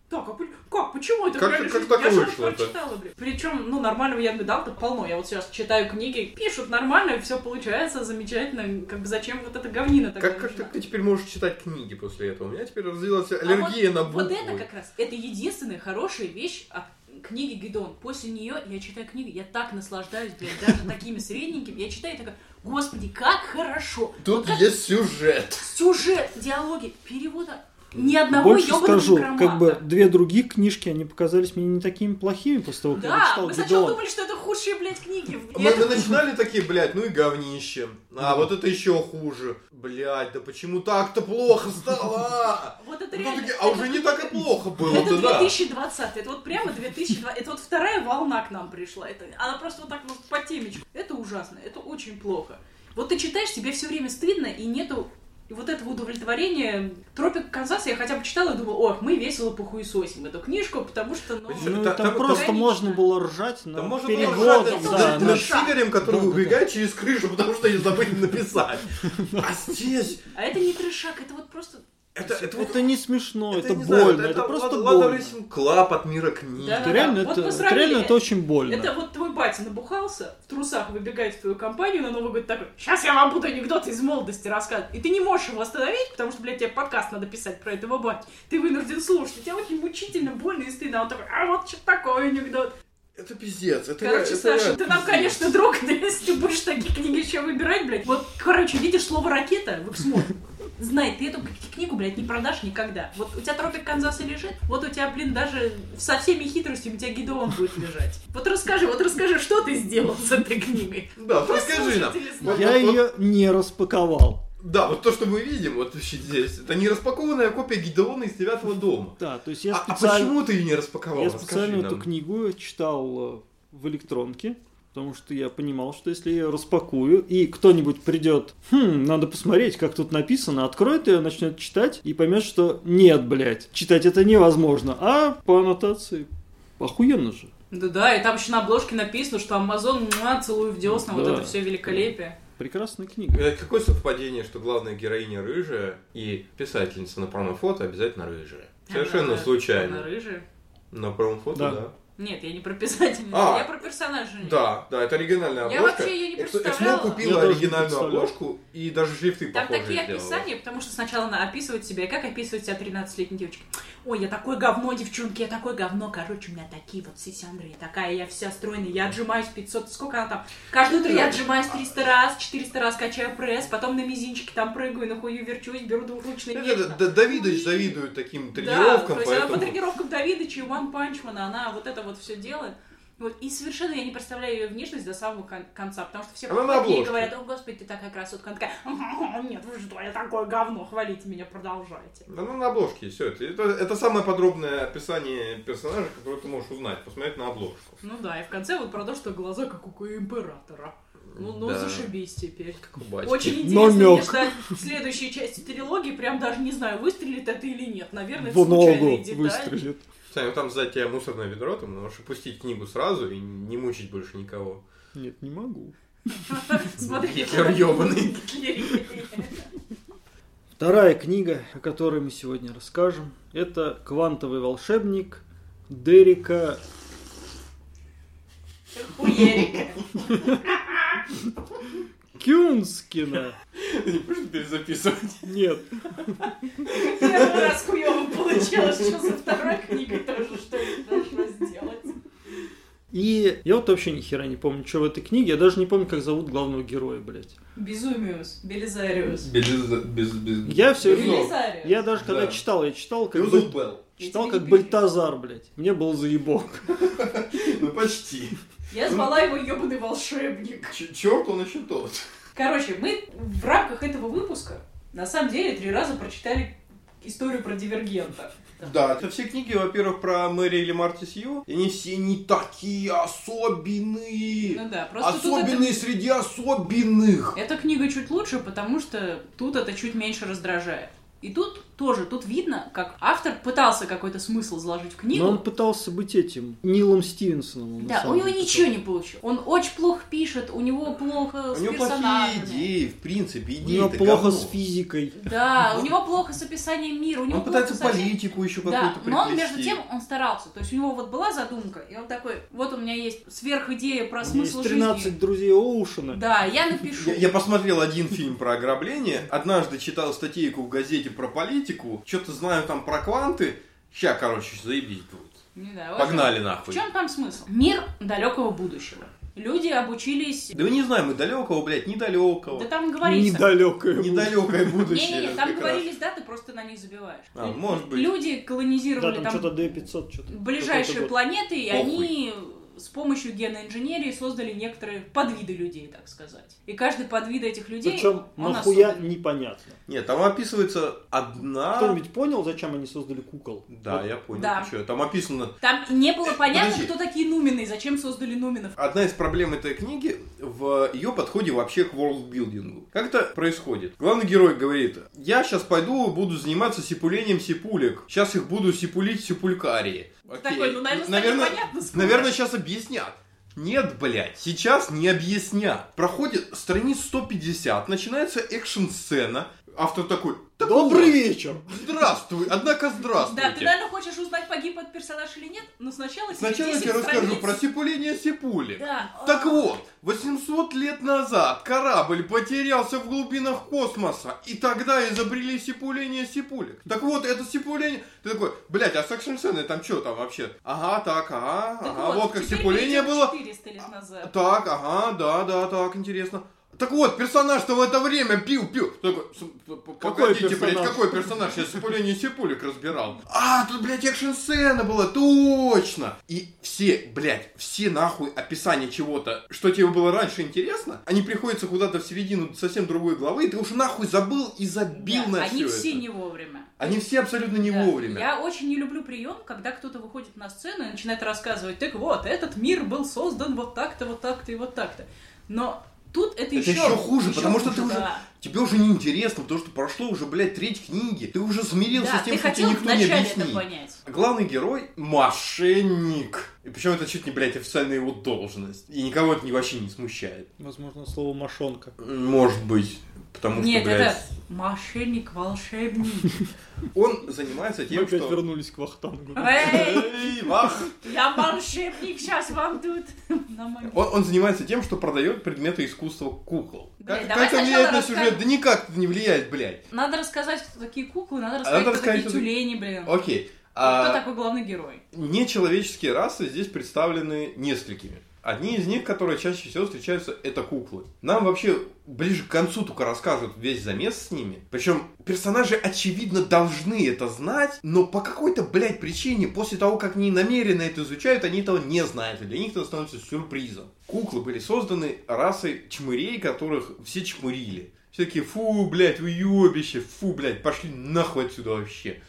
Так, а как, почему это Как- как так Я же вот вышло-то? прочитала, блин. Причем, ну, нормального Янга Далта полно. Я вот сейчас читаю книги, пишут нормально, все получается замечательно. Как бы зачем вот эта говнина такая Как, как нужна? ты, теперь можешь читать книги после этого? У меня теперь развилась аллергия а на вот, буквы. вот это как раз, это единственная хорошая вещь от книги Гидон. После нее я читаю книги, я так наслаждаюсь, блядь, даже такими средненькими. Я читаю и такая, господи, как хорошо. Тут Вот как есть сюжет. сюжет, диалоги, перевода. Ни одного Больше скажу, некроманта. как бы две другие книжки, они показались мне не такими плохими после того, как я Да, читал мы сначала думали, что это худшие, блядь, книги. И Мы, это- мы начинали такие, блядь, ну и говнище. А вот это еще хуже. Блядь, да почему так-то плохо стало? А уже не так и плохо было, Это да. 2020, это вот прямо 2020, это вот вторая волна к нам пришла. Это, она просто вот так вот по темечку. Это ужасно, это очень плохо. Вот ты читаешь, тебе все время стыдно, и нету и вот этого удовлетворения. Тропик Канзаса я хотя бы читала и думала, ох, мы весело похуесосим эту книжку, потому что, ну... Ну, Та- там, там- просто там- можно было ржать на Там можно было ржать да, над, на- над. Сигарем, который Да, да, убегает через крышу, потому что они забыли написать. А здесь... А это не трешак, это вот просто... Это, это, вот- Это не смешно, это, не знаю, больно, это, просто Лада больно. Racing Club от мира книг. Да. Это реально, Вот это, мы сравнили. реально это очень больно. Это вот твой батя набухался, в трусах выбегает в твою компанию на Новый год такой, сейчас я вам буду анекдоты из молодости рассказывать. И ты не можешь его остановить, потому что, блядь, тебе подкаст надо писать про этого батю. Ты вынужден слушать. И тебе очень мучительно, больно и стыдно. А он такой, а вот что такое анекдот. Это пиздец. Это, Короче, это Саша, реально ты нам, пиздец. конечно, друг, да если ты будешь такие книги еще выбирать, блядь. Вот, короче, видишь слово ракета в Эксмо. Знай, ты эту книгу, блядь, не продашь никогда. Вот у тебя тропик Канзаса лежит, вот у тебя, блин, даже со всеми хитростями у тебя Гидеон будет лежать. Вот расскажи, вот расскажи, что ты сделал с этой книгой. Да, вот расскажи нам. Вот-. Я вот- ее не распаковал. Да, вот то, что мы видим вот здесь, это не распакованная копия Гидеона из девятого дома. Да, то есть я а, а специально, почему ты ее не распаковал? я Расскажи специально эту нам. книгу читал э, в электронке, потому что я понимал, что если я ее распакую, и кто-нибудь придет, хм, надо посмотреть, как тут написано, откроет ее, начнет читать, и поймет, что нет, блядь, читать это невозможно. А по аннотации охуенно же. Да да, и там еще на обложке написано, что Амазон муа, целую в десна, вот Да. это все великолепие. Прекрасная книга. Э, Какое совпадение, что главная героиня рыжая и писательница на промо-фото обязательно рыжая. Совершенно Она- случайно. Она рыжая. На промо-фото, Да. да. Нет, я не про писателя, А. я про персонажа. Да, да, это оригинальная Я обложка. вообще её не представляла. Эксмо Я купила не оригинальную обложку и даже шрифты Там похожие такие сделала. описания, потому что сначала она описывает себя, и как описывает себя 13-летняя девочка. Ой, я такое говно, девчонки, я такое говно, короче, у меня такие вот сисяндры, я такая, я вся стройная, я отжимаюсь 500, сколько она там? Каждое утро я отжимаюсь 300 раз, 400 раз качаю пресс, потом на мизинчике там прыгаю, на хую верчусь, беру двухручный Это, меч. это, там. Д- Давидович завидует таким Да, тренировкам, то есть она по поэтому... тренировкам Давидыча и One Punch Man, она вот это вот все делает. Вот, и совершенно я не представляю ее внешность до самого кон- конца, потому что все подходят и говорят, о, господи, ты такая красотка. Она такая, «Ага, нет, вы что, я такое говно, хвалите меня, продолжайте. Она на обложке, все это. это. Это самое подробное описание персонажа, которое ты можешь узнать, посмотреть на обложку. Ну да, и в конце вот про то, что глаза как у императора. Ну, ну Да. зашибись теперь. Как у батьки. Очень интересно мне Намёк. ждать следующей части трилогии, прям даже не знаю, выстрелит это или нет. Наверное, В ногу выстрелит. Саня, там сзади тебя мусорное ведро, ты можешь опустить книгу сразу и не мучить больше никого. Нет, не могу. Смотри, ёбаный. Вторая книга, о которой мы сегодня расскажем, это «Квантовый волшебник» Дерека Хуерика. Кюнскина. Ты не будешь перезаписывать? Нет, Первый раз хуёво получилось, что со второй книгой тоже что-нибудь должно сделать. И я вот вообще ни хера не помню, что в этой книге. Я даже не помню, как зовут главного героя, блядь. Безумиус, Белизариус. Без, без, без... Я все. Белизариус. Я даже когда Да. читал, я читал как, Белл. читал как Бальтазар, блядь. Мне был заебок. Ну почти. Я звала его ёбаный волшебник. Ч- Черт он еще тот. Короче, мы в рамках этого выпуска на самом деле три раза прочитали историю про дивергента. Да, это все книги, во-первых, про Мэри или Марти Сью. И они все не такие особенные. Ну да, просто Особенные среди особенных. это... Эта книга чуть лучше, потому что тут это чуть меньше раздражает. И тут тоже, тут видно, как автор пытался какой-то смысл заложить в книгу. Но он пытался быть этим Нилом Стивенсоном. Да, у него деле ничего пытался. не получилось. Он очень плохо пишет, у него плохо У с него плохие идеи, в принципе, У идеи него плохо с физикой. Да, у него плохо с описанием мира, у него Он пытается плохо со всем- политику еще Да, какую-то но он между тем, он старался. То есть у него вот была задумка, и он такой, вот у меня есть сверхидея про У смысл есть 13 жизни. друзей Оушена. Да, я напишу. Я, я посмотрел один фильм про ограбление, однажды читал статейку в газете про политику, что-то знаю там про кванты. Ща, короче, заебись будет. Не знаю, в общем, Погнали В нахуй. чем там смысл? Мир далекого будущего. Люди обучились... Да мы не знаем, мы далекого, блядь, недалекого. Да там говорится. Недалекое. Недалекое будущее. Не-не-не, там как раз. говорились даты, просто на них забиваешь. А, может быть. Люди Да, колонизировали там там что-то D500, что-то. ближайшие планеты, и Похуй. они с помощью генной инженерии создали некоторые подвиды людей, так сказать. И каждый подвид этих людей, Причем нахуя особенный. непонятно. Нет, там описывается одна... Кто-нибудь понял, зачем они создали кукол? Да, Вот. я понял. Да. Чё, там описано... Там не было понятно, подожди. кто такие нумены и зачем создали нуменов. Одна из проблем этой книги в ее подходе вообще к ворлдбилдингу. Как это происходит? Главный герой говорит, я сейчас пойду буду заниматься сипулением сипулек. Сейчас их буду сипулить сипулькарии. Окей. Такой, ну, наверное, наверное, понятно скоро. наверное, сейчас объяснят. Нет, блядь, сейчас не объяснят. Проходит страниц 150, начинается экшн-сцена. Автор такой, «Так Добрый вот, вечер! Здравствуй, однако здравствуйте. Да, ты, наверное, хочешь узнать, погиб этот персонаж или нет, но сначала Сначала я 10 тебе расскажу страниц. про сипуление сипулек. Да. Так вот, 800 лет назад корабль потерялся в глубинах космоса, и тогда изобрели сипуление сипулек. Так вот, это сипуление... Ты такой, блядь, а с экшн-сценой там что там вообще? Ага, так, ага, Так ага, вот, как теперь сипуление было. 400 лет назад. Так, ага, да, да, так, интересно. Так вот, персонаж-то в это время пил, пил. Такой, Какой погодите, блядь, персонаж? какой персонаж? Я сипуление сипулек разбирал. А, тут, блядь, экшн-сцена была, точно. И все, блядь, все нахуй описания чего-то, что тебе было раньше интересно, они приходятся куда-то в середину совсем другой главы, и ты уже нахуй забыл и забил Да, на они все все это. не вовремя. Они все абсолютно не Да. вовремя. Я очень не люблю прием, когда кто-то выходит на сцену и начинает рассказывать, так вот, этот мир был создан вот так-то, вот так-то и вот так-то. Но тут это, Это еще, еще хуже, еще потому что ты хуже, уже да. Тебе уже не интересно, потому что прошло уже, блядь, треть книги. Ты уже смирился Да, с тем, что тебе никто не объяснит. Главный герой – мошенник. И причем это чуть не, блядь, официальная его должность. И никого это не, вообще не смущает. Возможно, слово мошонка. Может быть. Потому Нет, что, блядь, это мошенник, волшебник. он занимается Мы тем, опять что... вернулись к Вахтангу. Эй, вах! я волшебник, сейчас вам тут. Он, он занимается тем, что продает предметы искусства кукол. Блядь, Как, как это сначала влияет на расскажем. Сюжет? Да никак это не влияет, блядь. Надо рассказать, кто такие куклы, надо надо рассказать, кто рассказать, такие кто тюлени, блин. Окей. Кто А, такой главный герой? нечеловеческие расы здесь представлены несколькими. Одни из них, которые чаще всего встречаются, это куклы. Нам вообще ближе к концу только расскажут весь замес с ними. Причем персонажи, очевидно, должны это знать, но по какой-то, блядь, причине, после того, как они намеренно это изучают, они этого не знают. И для них это становится сюрпризом. Куклы были созданы расой чмырей, которых все чмырили. Все такие, фу, блядь, вы ёбище, фу, блядь, пошли нахуй отсюда вообще.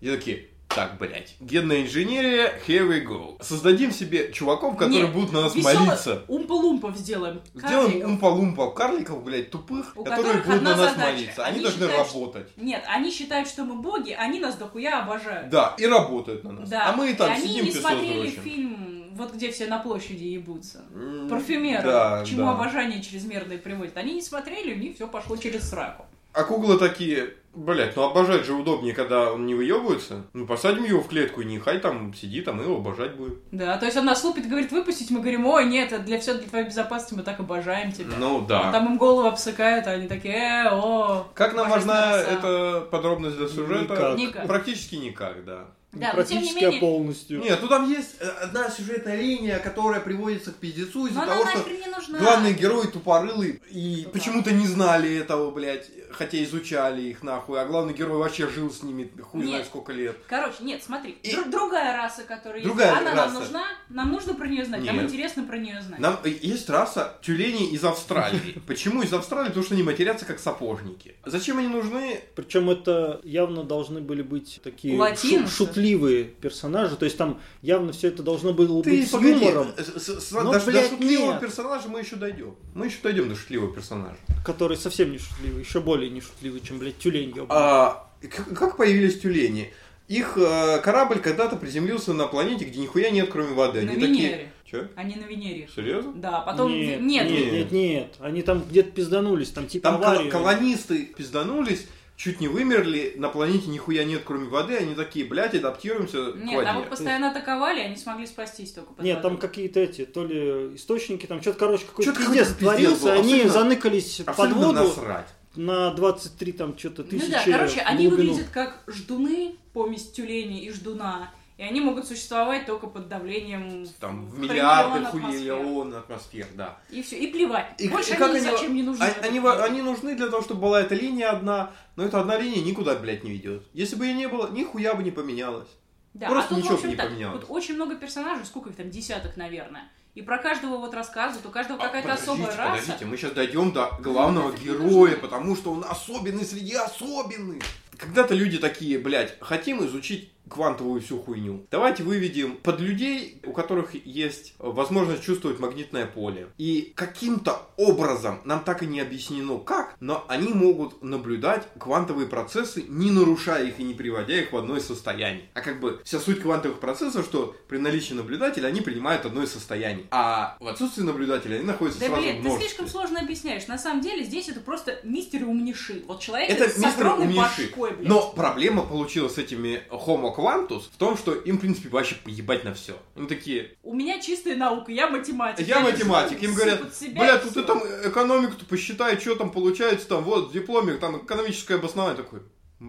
И такие, так, блядь, генная инженерия, here we go. Создадим себе чуваков, которые Нет, будут на нас молиться. Умпа-лумпов сделаем. Сделаем Карликов. умпа-лумпа карликов, блядь, тупых, У которые будут на нас задача. молиться. Они, Они должны считают, что- работать. Нет, они считают, что мы боги, они нас дохуя обожают. Да, и работают на нас. Да. А мы там и они сидим не песок смотрели дрочим. фильм, вот где все на площади ебутся. Парфюмеры, Да, к чему да. обожание чрезмерное приводит. Они не смотрели, у них все пошло через сраку. А куклы такие, блядь, ну обожать же удобнее, когда он не выебывается. Ну посадим его в клетку и нехай там сидит, а мы его обожать будем. Да, то есть он нас лупит, говорит, выпустить, мы говорим, ой, нет, это для все для твоей безопасности, мы так обожаем тебя. Ну да. Там им голову обсыкают, а они такие, э, о. Как нам важна роса». эта подробность для сюжета? Никак. Никак. Практически никак, да. Да, тем не Практически менее- полностью. Нет, ну там есть э, одна сюжетная линия, которая приводится к пиздецу из-за того, она что нахрен не нужна. главные герои тупорылы и Ну да. почему-то не знали этого, блядь, хотя изучали их нахуй, а главный герой вообще жил с ними хуй Нет. знает сколько лет. Короче, нет, смотри, И- дру- другая раса, которая Другая есть, она раса. нам нужна, нам нужно про нее знать, нам Нет. интересно про нее знать. Нам э, есть раса тюленей из Австралии. Почему из Австралии? Потому что они матерятся как сапожники. Зачем они нужны? Причем это явно должны были быть такие Латиносы. Шу- шутливые персонажи. То есть там явно все это должно было Ты быть с погоди, юмором, э, с- с- Ну, до, до блядь, шутливого нет. персонажа мы еще дойдем. Мы еще дойдем до шутливого персонажа. который совсем не шутливый, еще более не шутливый, чем, блядь, тюлень. А, как появились тюлени? Их э, корабль когда-то приземлился на планете, где нихуя нет, кроме воды. На Они такие... Венере. Че? Они на Венере. Серьезно? Да, потом... нет, Нет, нет, нет, нет, они там где-то пизданулись, там типа Там аварию. колонисты пизданулись, чуть не вымерли, на планете нихуя нет, кроме воды, они такие, блядь, адаптируемся к Нет, там их воде. постоянно атаковали, они смогли спастись только под Нет, там водой. какие-то эти, то ли источники, там что-то, короче, какой-то Чё-то пиздец какой-то пиздец творился, был, они абсолютно- заныкались под Абсолютно воду насрать. на 23 там что-то Ну тысячи да, короче, они глубину. выглядят как ждуны, помесь тюлени и ждуна, и они могут существовать только под давлением Там в триллион миллиарды атмосфер. да. И все, и плевать. И- Больше и как они они- зачем не нужны. Они, во- они нужны для того, чтобы была эта линия одна, но эта одна линия никуда, блядь, не ведет. Если бы ее не было, нихуя бы не поменялось. Да, Просто а тут, ничего в бы не поменялось. тут очень много персонажей, сколько их там, десяток, наверное. И про каждого вот рассказывают, у каждого А, какая-то подождите, особая раса. Подождите, мы сейчас дойдем до главного не героя, потому что он особенный среди особенных. Когда-то люди такие, блядь, хотим изучить квантовую всю хуйню. Давайте выведем под людей, у которых есть возможность чувствовать магнитное поле. И каким-то образом, нам так и не объяснено как, но они могут наблюдать квантовые процессы, не нарушая их и не приводя их в одно из состояний. А как бы вся суть квантовых процессов, что при наличии наблюдателя они принимают одно из состояний. А в отсутствии наблюдателя они находятся Да сразу в блин, ты множестве. слишком сложно объясняешь. На самом деле здесь это просто мистер умниши. Вот человек Это с мистер огромной умнейший. башкой, блядь. Но проблема получилась с этими Homo Quantus в том, что им, в принципе, вообще поебать на все. Они такие, У меня чистая наука, я математик. я лежу, математик. Им говорят, сыпут себя бля, и тут всё». ты там экономику-то посчитай, что там получается, там вот в дипломе, там экономическое обоснование. Такой,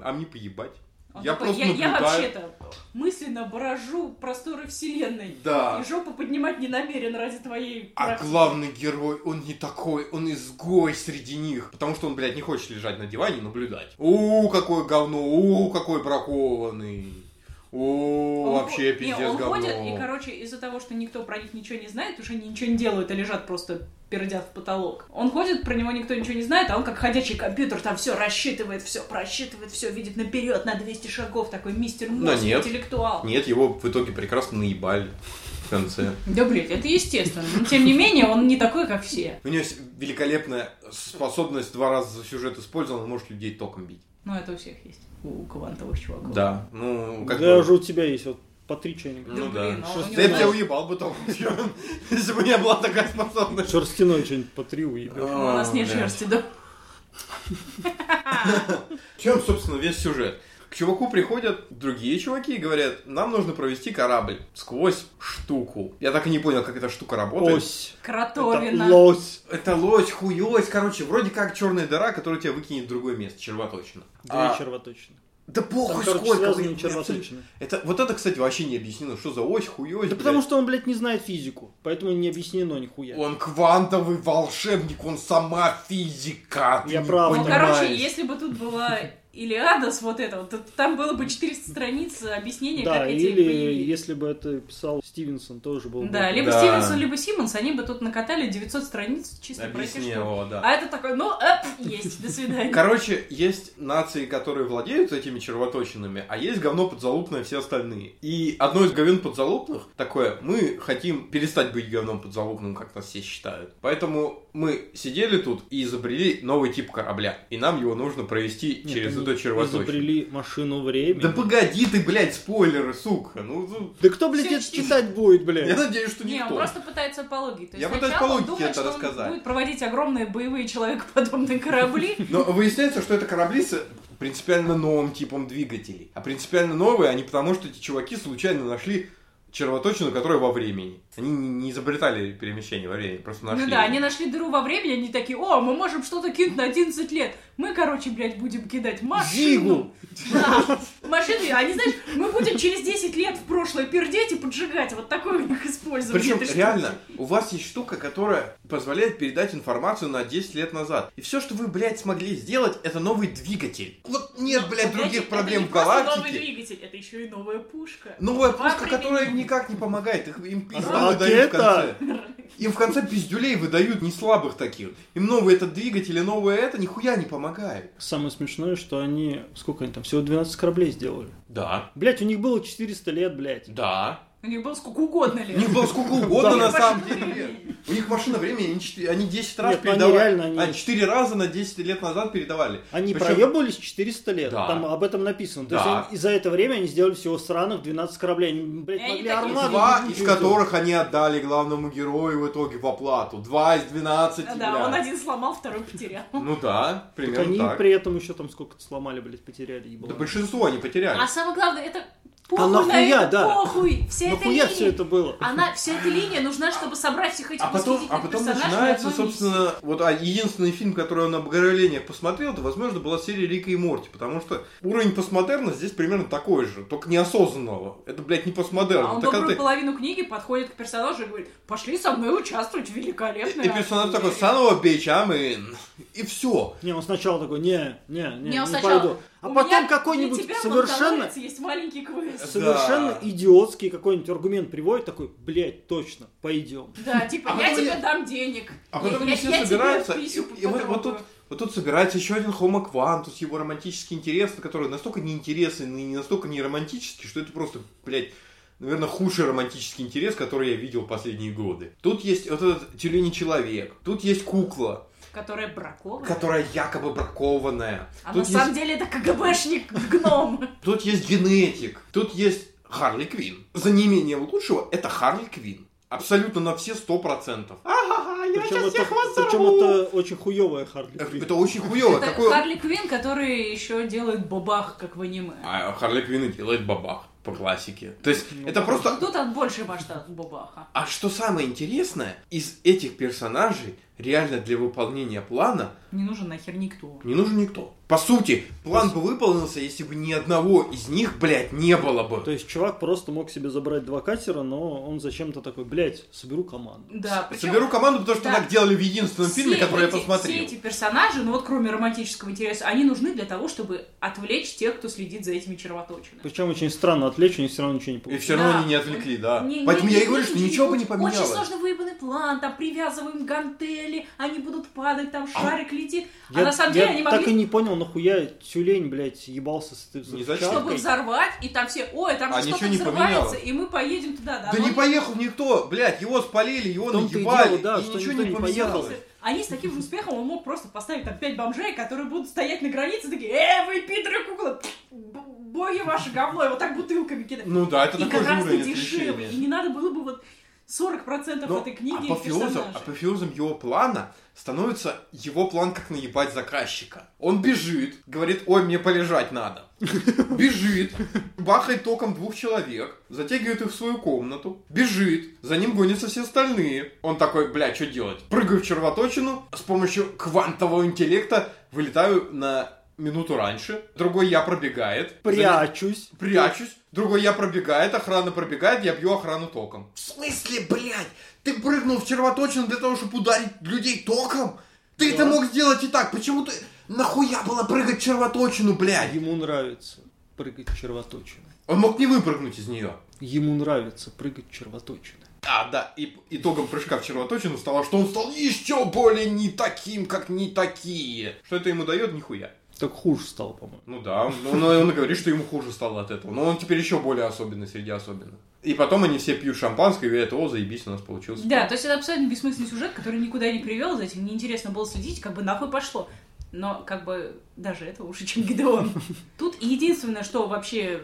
а мне поебать. Он я такой, просто я, я вообще-то мысленно брожу просторы вселенной. Да. И жопу поднимать не намерен ради твоей А практики. главный герой, он не такой, он изгой среди них. Потому что он, блядь, не хочет лежать на диване и наблюдать. У, какое говно, у, какой бракованный. О, Он вообще хо- не, пиздец он говно. ходит, и, короче, из-за того, что никто про них ничего не знает, уже они ничего не делают, а лежат просто пердят в потолок. Он ходит, про него никто ничего не знает, а он как ходячий компьютер, там все рассчитывает, все просчитывает, все видит наперед на 200 шагов, такой мистер мозг, нет. интеллектуал. Нет, его в итоге прекрасно наебали в конце. Да, блядь, это естественно. Но, тем не менее, он не такой, как все. У него великолепная способность два раза за сюжет использовать, он может людей током бить. Ну, это у всех есть. У квантовых чуваков. Да, ну, как Да, бы... уже у тебя есть вот по три что-нибудь. Ну Да да. блин, а у я бы тебя уебал бы там, если бы не была такая способность. Шерстяной что-нибудь по три уебешь. У нас нет шерсти, да? В чем, собственно, весь сюжет? Чуваку приходят другие чуваки и говорят, нам нужно провести корабль сквозь штуку. Я так и не понял, как эта штука работает. Ось. Это Кротовина. лось. Это лось, хуёсь, короче, вроде как черная дыра, которая тебя выкинет в другое место, червоточина. Две А, червоточины. Да Там, похуй короче, сколько. блин, червоточины. Это, вот это, кстати, вообще не объяснено, что за ось, хуёсь. Да потому что он, блядь, не знает физику. Поэтому не объяснено нихуя. Он квантовый волшебник, он сама физика. ты Я не прав. Ну, понимаешь. короче, если бы тут была Илиада с вот этого, то там было бы 400 страниц объяснения, Да, как эти или появились. если бы это писал Стивенсон, тоже был бы. Да, либо Да. Стивенсон, либо Симмонс, они бы тут накатали 900 страниц чисто про эти штуки. Объяснил, да. А это такой, ну, эп, есть, до свидания. Короче, есть нации, которые владеют этими червоточинами, а есть говно подзалупное все остальные. И одно из говен подзалупных такое, мы хотим перестать быть говном подзалупным, как нас все считают. Поэтому мы сидели тут и изобрели новый тип корабля. И нам его нужно провести Нет, через они эту червоточину. изобрели машину времени. Да погоди ты, блядь, спойлеры, сука. Ну, ну, Да кто, блядь, это читать будет, я блядь? надеюсь, что Не, он никто. просто пытается по логике. То есть Я пытаюсь по логике думает, это рассказать. будет проводить огромные боевые человекоподобные корабли. Но выясняется, что это корабли с принципиально новым типом двигателей. А принципиально новые они потому, что эти чуваки случайно нашли червоточину, которая во времени. Они не изобретали перемещение во времени, просто нашли. Ну да, они нашли дыру во времени, они такие, о, мы можем что-то кинуть на 11 лет. Мы, короче, блядь, будем кидать машину. Зигу. Да, машину. Они, знаешь, мы будем через 10 лет в прошлое пердеть и поджигать. Вот такой у них использование Причем реально, у вас есть штука, которая позволяет передать информацию на 10 лет назад. И все, что вы, блядь, смогли сделать, это новый двигатель. Вот нет, Но, блядь, знаете, других это проблем в просто новый галактике. двигатель, это еще и новая пушка. Новая Два пушка, которая никак не помогает. Их, им пизда Ракета! конце. Им в конце пиздюлей выдают не слабых таких. Им новый этот двигатель и новое это нихуя не помогает. Самое смешное, что они... Сколько они там? Всего 12 кораблей сделали. Да, Блять, у них было 400 лет, блядь. да. У них было сколько угодно У лет. них было сколько угодно на самом деле. У них машина времени, они, четыре- они 10 раз ну они передавали. они- А 4 раза на 10 лет назад передавали. Они проебывались 400 лет. Там об этом написано. То Да. есть они- и за это время они сделали всего сраных 12 кораблей. Они, блядь, И они могли такие, армаду Два из которых они отдали главному герою в итоге в оплату. Два из 12, Да, он один сломал, второй потерял. Ну да, Так примерно они так. при этом еще там сколько-то сломали, блядь, потеряли. Да большинство они потеряли. А самое главное, это похуй А на нахуя, это, да. похуй. Вся эта Нахуя линия. все это было? Она, вся эта линия нужна, чтобы собрать всех этих А потом, а потом персонажей начинается, одном месте. собственно, вот а, единственный фильм, который он на обогрелениях посмотрел, это, возможно, была серия Рика и Морти, потому что уровень постмодерна здесь примерно такой же, только неосознанного. Это, блядь, не постмодерн. А он когда добрую ты- половину книги подходит к персонажу и говорит, пошли со мной участвовать в великолепной И персонаж такой, охоте». son of a bitch, I'm in. И все. Не, он сначала такой, не, не, не, Не, не, сначала, пойду. А «У потом какой-нибудь совершенно, есть маленький квест. совершенно Да. идиотский какой-нибудь аргумент приводит, такой, блядь, точно, пойдем. Да, типа, А я тебе они- дам денег. А потом Я- они я- все я собираются, и, и вот, вот тут, вот тут собирается еще один Хома Квантус, его романтический интерес, который настолько неинтересный и настолько не романтический, что это просто, блядь, наверное, худший романтический интерес, который я видел последние годы. Тут есть вот этот тюлень человек, тут есть кукла, Которая браковая. которая якобы бракованная. А тут, на самом есть, деле это КГБшник-гном. тут есть генетик, тут есть Харли Квин. За неимением лучшего это Харли Квин. Абсолютно на все сто процентов. Ага, я Причем сейчас это, всех вас причем взорву. это очень хуевая Харли Квинн. Это очень хуево. Это Какой... Харли Квин, который еще делает бабах, как в аниме. А Харли Квинн и делает бабах по классике. То есть Ну, это просто... Тут он больше масштаб бабаха. А что самое интересное, из этих персонажей реально для выполнения плана Не нужен нахер никто. не нужен никто. По сути, план бы выполнился, если бы ни одного из них, блядь, не было бы. То есть чувак просто мог себе забрать два катера, но он зачем-то такой, блядь, соберу команду. Да, причем Соберу команду, потому что Да. так делали в единственном все фильме, который я эти- посмотрел. Все эти персонажи, ну вот кроме романтического интереса, они нужны для того, чтобы отвлечь тех, кто следит за этими червоточинами. Причем очень странно отвлечь, у них все равно ничего не И получилось. все равно Да. они не отвлекли, да. Не- Поэтому не- я и говорю, что ничего бы не Очень поменялось. сложно выебанный план, там привязываем гантели, они будут падать, там шарик летит. А Я, на самом я деле они могли... так и не понял, нахуя тюлень, блядь, ебался с взрывчаткой. зачем. чтобы взорвать, и там все, ой, там А что-то не взрывается, поменялось. и мы поедем туда. Да, Да не поехал никто, блядь, его спалили, его наебали, да, и что ничего не не поменялось. поехал. Они с таким же успехом, он мог просто поставить там пять бомжей, которые будут стоять на границе, такие, э, вы пидоры куклы, Б- какое ваше говно, и вот так бутылками кидать. Ну да, это И такой же гораздо уровень дешевле. И не надо было бы вот 40% Но этой книги и апофеозом, апофеозом его плана становится его план, как наебать заказчика. Он бежит, говорит, ой, мне полежать надо. Бежит, бахает током двух человек, затягивает их в свою комнату, бежит, за ним гонятся все остальные. Он такой, бля, что делать? Прыгаю в червоточину, с помощью квантового интеллекта вылетаю на минуту раньше, другой я пробегает, за ним- Прячусь. Прячусь. Другой я пробегает, охрана пробегает, я бью охрану током. В смысле, блядь? Ты прыгнул в червоточину для того, чтобы ударить людей током? Ты это мог сделать и так. Почему ты... Нахуя было прыгать в червоточину, блядь? Ему нравится прыгать в червоточины. Он мог не выпрыгнуть из нее. Ему нравится прыгать в червоточины. А, да, и итогом прыжка в червоточину стало, что он стал еще более не таким, как не такие. Что это ему дает? Нихуя. Так хуже стало, по-моему. Ну да, но он, он говорит, что ему хуже стало от этого. Но он теперь еще более особенный среди особенных. И потом они все пьют шампанское и говорят, о, заебись, у нас получился. Да, то есть это абсолютно бессмысленный сюжет, который никуда не привел, за этим неинтересно было следить, как бы нахуй пошло. Но как бы даже это лучше, чем Гидеон. Тут единственное, что вообще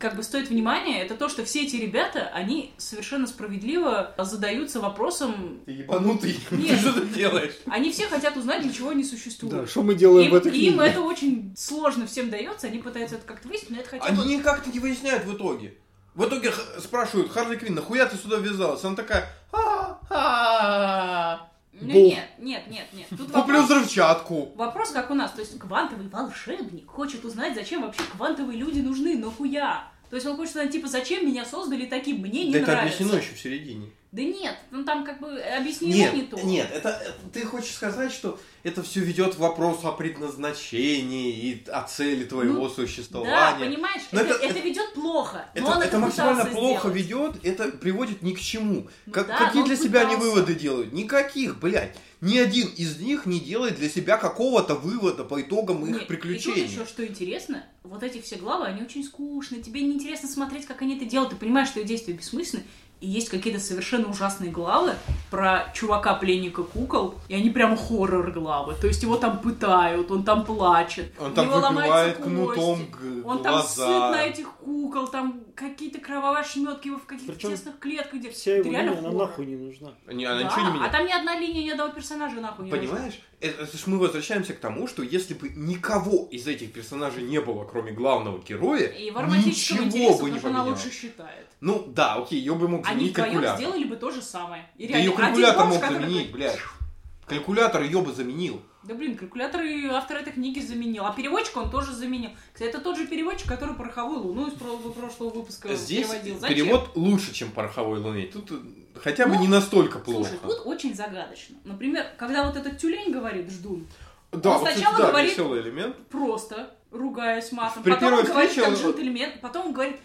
как бы стоит внимания, это то, что все эти ребята, они совершенно справедливо задаются вопросом... Ты ебанутый, Нет. ты что ты делаешь? Они все хотят узнать, для чего они существуют. Да, что мы делаем Им, в этой им книге? это очень сложно всем дается, они пытаются это как-то выяснить, но это хотя бы... Они как-то не выясняют в итоге. В итоге спрашивают, Харли Квинн, нахуя ты сюда ввязалась? Она такая, «А, а, Ну, Бог. нет, нет, нет, нет. Тут куплю вопрос, взрывчатку. вопрос как у нас, то есть квантовый волшебник хочет узнать, зачем вообще квантовые люди нужны, нахуя? То есть он хочет узнать, типа, зачем меня создали таким, мне не Да это нравится. объяснено еще в середине. Да нет, ну там как бы объяснено Нет, не то. нет, это, это- ты хочешь сказать, что это все ведет к вопросу о предназначении и о цели твоего Ну, Да, существования. понимаешь, Но это, это- это ведет плохо. Это, но он это это максимально пытался плохо сделать. ведет, это приводит ни к чему. Ну Как- да, какие для он себя они пытался. выводы делают? Никаких, блядь. Ни один из них не делает для себя какого-то вывода по итогам их Нет, И приключений. тут еще что интересно, вот эти все главы, они очень скучные, тебе не интересно смотреть, как они это делают, ты понимаешь, что их действия бессмысленны, и есть какие-то совершенно ужасные главы про чувака-пленника кукол, и они прямо хоррор-главы, то есть его там пытают, он там плачет, Он там выбивает кнутом кости, г- он там глаза. ссыт на этих кукол, там какие-то кровавые ошметки его в каких-то Причем тесных клетках, где Вся его линия, она нахуй не нужна. Не, она Да, ничего не а там ни одна линия, ни одного персонажа нахуй не нужна. Понимаешь? Это, это ж мы возвращаемся к тому, что если бы никого из этих персонажей не было, кроме главного героя, И его романтического ничего бы не что она поменялось. лучше считает. Ну да, окей, ее бы мог Они заменить вдвоем калькулятор. сделали бы то же самое. И Да ее калькулятор мог заменить, блядь. Калькулятор ее бы заменил. Да блин, калькулятор и автор этой книги заменил. А переводчик он тоже заменил. Кстати, это тот же переводчик, который пороховую луну из про- прошлого выпуска Здесь переводил. Зачем? перевод лучше, чем пороховой луне. Тут э, хотя бы Ну, не настолько плохо. Слушай, тут очень загадочно. Например, когда вот этот тюлень говорит «ждун», да, он вот, сначала кстати, да, говорит- элемент. просто ругаясь матом. При потом он говорит встрече как джентльмен, потом он говорит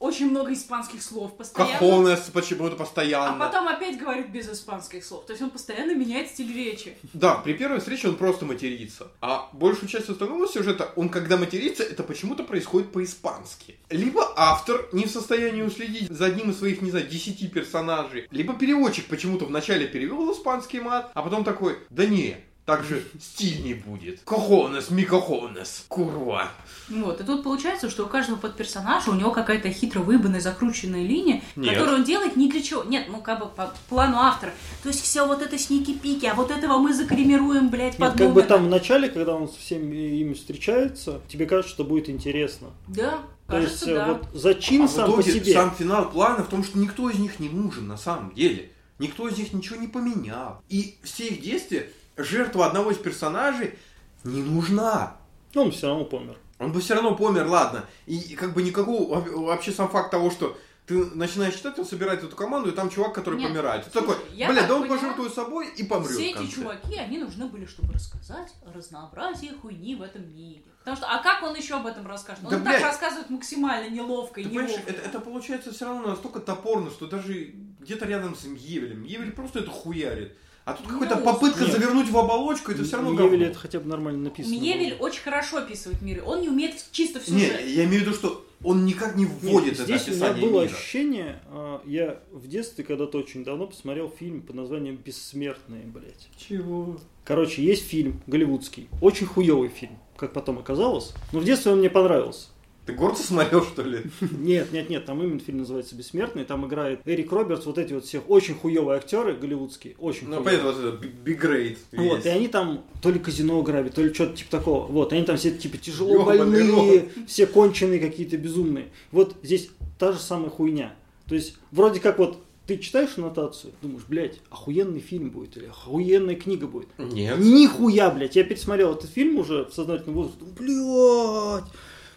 очень много испанских слов постоянно. Кахонес почему-то А постоянно. потом опять говорит без испанских слов. То есть он постоянно меняет стиль речи. Да, при первой встрече он просто матерится. А большую часть остального сюжета, он когда матерится, это почему-то происходит по-испански. Либо автор не в состоянии уследить за одним из своих, не знаю, десяти персонажей. Либо переводчик почему-то вначале перевел испанский мат, а потом такой, да не, так же стильней будет. Кохонес, микохонес, курва. Вот, и тут получается, что у каждого подперсонажа у него какая-то хитро выебанная, закрученная линия, Нет. которую он делает ни для чего. Нет, ну как бы по плану автора. То есть все вот это сники-пики, а вот этого мы закремируем, блядь, Нет, под как бы там в начале, когда он со всеми ими встречается, тебе кажется, что будет интересно. Да, То есть кажется, э, да. вот зачин А сам по себе. сам финал плана в том, что никто из них не нужен на самом деле. Никто из них ничего не поменял. И все их действия, жертва одного из персонажей не нужна. Он все равно помер. Он бы все равно помер, ладно. И, как бы никакого, во- вообще сам факт того, что ты начинаешь читать, он собирает эту команду, и там чувак, который Нет, помирает. Ты слушай, такой, бля, так да он поняла, пожертвует собой и помрет Все в эти чуваки, они нужны были, чтобы рассказать о разнообразии хуйни в этом мире. Потому что, а как он еще об этом расскажет? Он Да, так блядь. рассказывает максимально неловко и неловко. это, это получается все равно настолько топорно, что даже где-то рядом с Мьевелем. Мьевель просто это хуярит. А тут Ну, какая-то попытка нет. завернуть в оболочку, это все равно Мьевель это хотя бы нормально написано. Мьевель было. очень хорошо описывает мир. Он не умеет чисто в Не, сюжет. я имею в виду, что он никак не Нет, вводит это здесь у меня описание было мира. ощущение, а, я в детстве когда-то очень давно посмотрел фильм под названием «Бессмертные», блядь. Чего? Короче, есть фильм голливудский, очень хуёвый фильм, как потом оказалось, но в детстве он мне понравился. Ты Горца смотрел, что ли? Нет, нет, нет, там именно фильм называется «Бессмертный», там играет Эрик Робертс, вот эти вот всех очень хуевые актеры голливудские, очень Ну, хуёвые. понятно, вот это Great. Вот, и они там то ли казино грабят, то ли что-то типа такого. Вот, они там все типа тяжело Ёбаный больные, все конченые какие-то безумные. Вот здесь та же самая хуйня. То есть, вроде как вот ты читаешь аннотацию, думаешь, блядь, охуенный фильм будет или охуенная книга будет. Нет. Нихуя, блядь. Я пересмотрел этот фильм уже в сознательном возрасте. Блядь,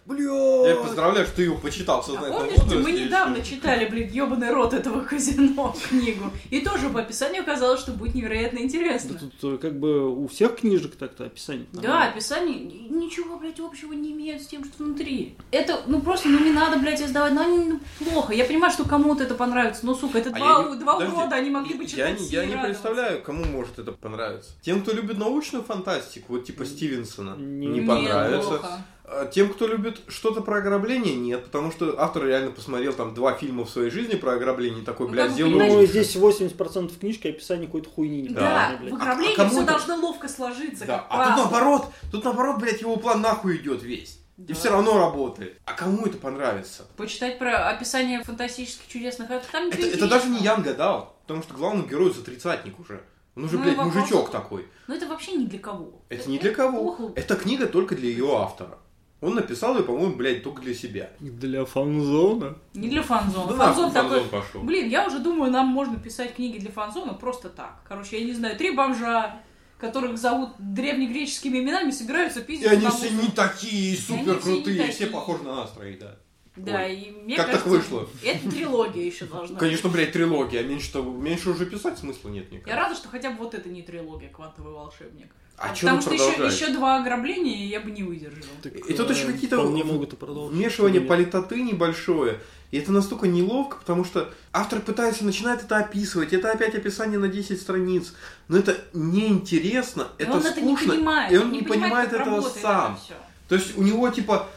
Я блядь. поздравляю, что ты его почитал в А сознательном помнишь, мы возрасте, и недавно всё. читали, блин, ебаный рот этого казино книгу. И тоже по описанию оказалось, что будет невероятно Да интересно. тут э, как бы у всех книжек так-то описание. Да, нормально. описание ничего, блядь, общего не имеет с тем, что внутри. Это, ну просто, ну не надо, блядь, издавать, ну они ну, плохо. Я понимаю, что кому-то это понравится, но, сука, это А два, я не- два подожди, урода, они могли бы я читать не, все я не представляю, кому может это понравиться. Тем, кто любит научную фантастику, вот типа Стивенсона, Не- не понравится. плохо. А Тем, кто любит что-то про ограбление, нет, потому что автор реально посмотрел там два фильма в своей жизни про ограбление, и такой, Ну, блядь, сделал понимаешь, Ну, здесь 80% книжки описание какой-то хуйни. Да, непонятной, в блядь. ограблении А кому все это- должно ловко сложиться, Да, как а тут наоборот, тут наоборот, блядь, его план нахуй идет весь. И Да. все равно работает. А кому это понравится? Почитать про описание фантастических чудесных, это там Это, это даже не интересного. Ян гадал, потому что главному герою за тридцатник уже. Он уже, Ну, блядь, вопрос мужичок такой. Но это вообще не для кого. Это не для кого. плохо. Эта книга только для ее автора. Он написал ее, по-моему, блядь, только для себя. Для фанзона. Не для фанзона. Да Фанзон нахуй такой, фанзон пошел. блин, я уже думаю, нам можно писать книги для фанзона просто так. Короче, я не знаю, три бомжа, которых зовут древнегреческими именами, собираются И пиздить. они потому все не такие все супер крутые, все такие. похожи на нас троих, да. Да, Ой. и мне Как так кажется, вышло? Это трилогия еще должна Конечно, блядь, трилогия, а меньше, меньше уже писать смысла нет, быть. Я рада, что хотя бы вот это не трилогия «Квантовый волшебник». А чё Потому что еще, еще два ограбления, и я бы не выдержала. И тут еще какие-то могут. Вмешивание политоты небольшое. И это настолько неловко, потому что автор пытается, начинает это описывать. Это опять описание на 10 страниц. Но это неинтересно, И это он скучно. это не понимает. и он не понимает, понимает этого работает сам. это. То есть у него типа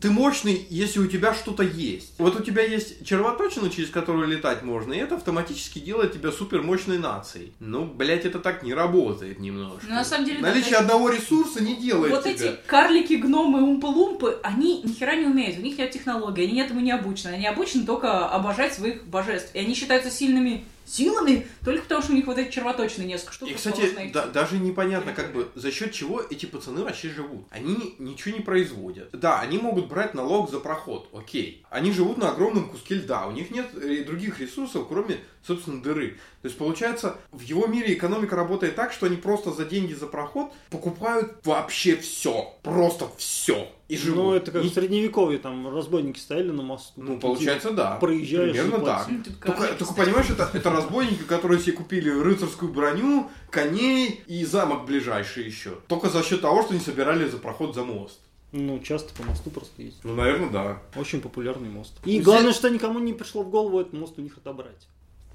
ты мощный, если у тебя что-то есть. Вот у тебя есть червоточина, через которую летать можно, и это автоматически делает тебя супер мощной нацией. Ну, блять, это так не работает немножко. Ну, на самом деле, да, Наличие есть- одного ресурса не делает Вот тебя. эти карлики, гномы, умпы-лумпы, они ни хера не умеют, у них нет технологий, они этому не обучены. Они обучены только обожать своих божеств. И они считаются сильными силами только потому, что у них вот эти червоточины несколько штук. И, кстати, да- даже непонятно, как бы, за счет чего эти пацаны вообще живут. Они ничего не производят. Да, они могут брать налог за проход, окей. Они живут на огромном куске льда, у них нет э, других ресурсов, кроме, собственно, дыры. То есть, получается, в его мире экономика работает так, что они просто за деньги за проход покупают вообще все. Просто все. И живут. Ну, это как Ни- в средневековье, там разбойники стояли на мосту. Ну, получается, да. проезжаешь Примерно и так. Ну, Только, только понимаешь, это, это разбойники, которые себе купили рыцарскую броню, коней и замок ближайший еще. Только за счет того, что не собирали за проход за мост. Ну, часто по мосту просто ездят. Ну, наверное, да. Очень популярный мост. И Ну, главное, что никому не пришло в голову этот мост у них отобрать.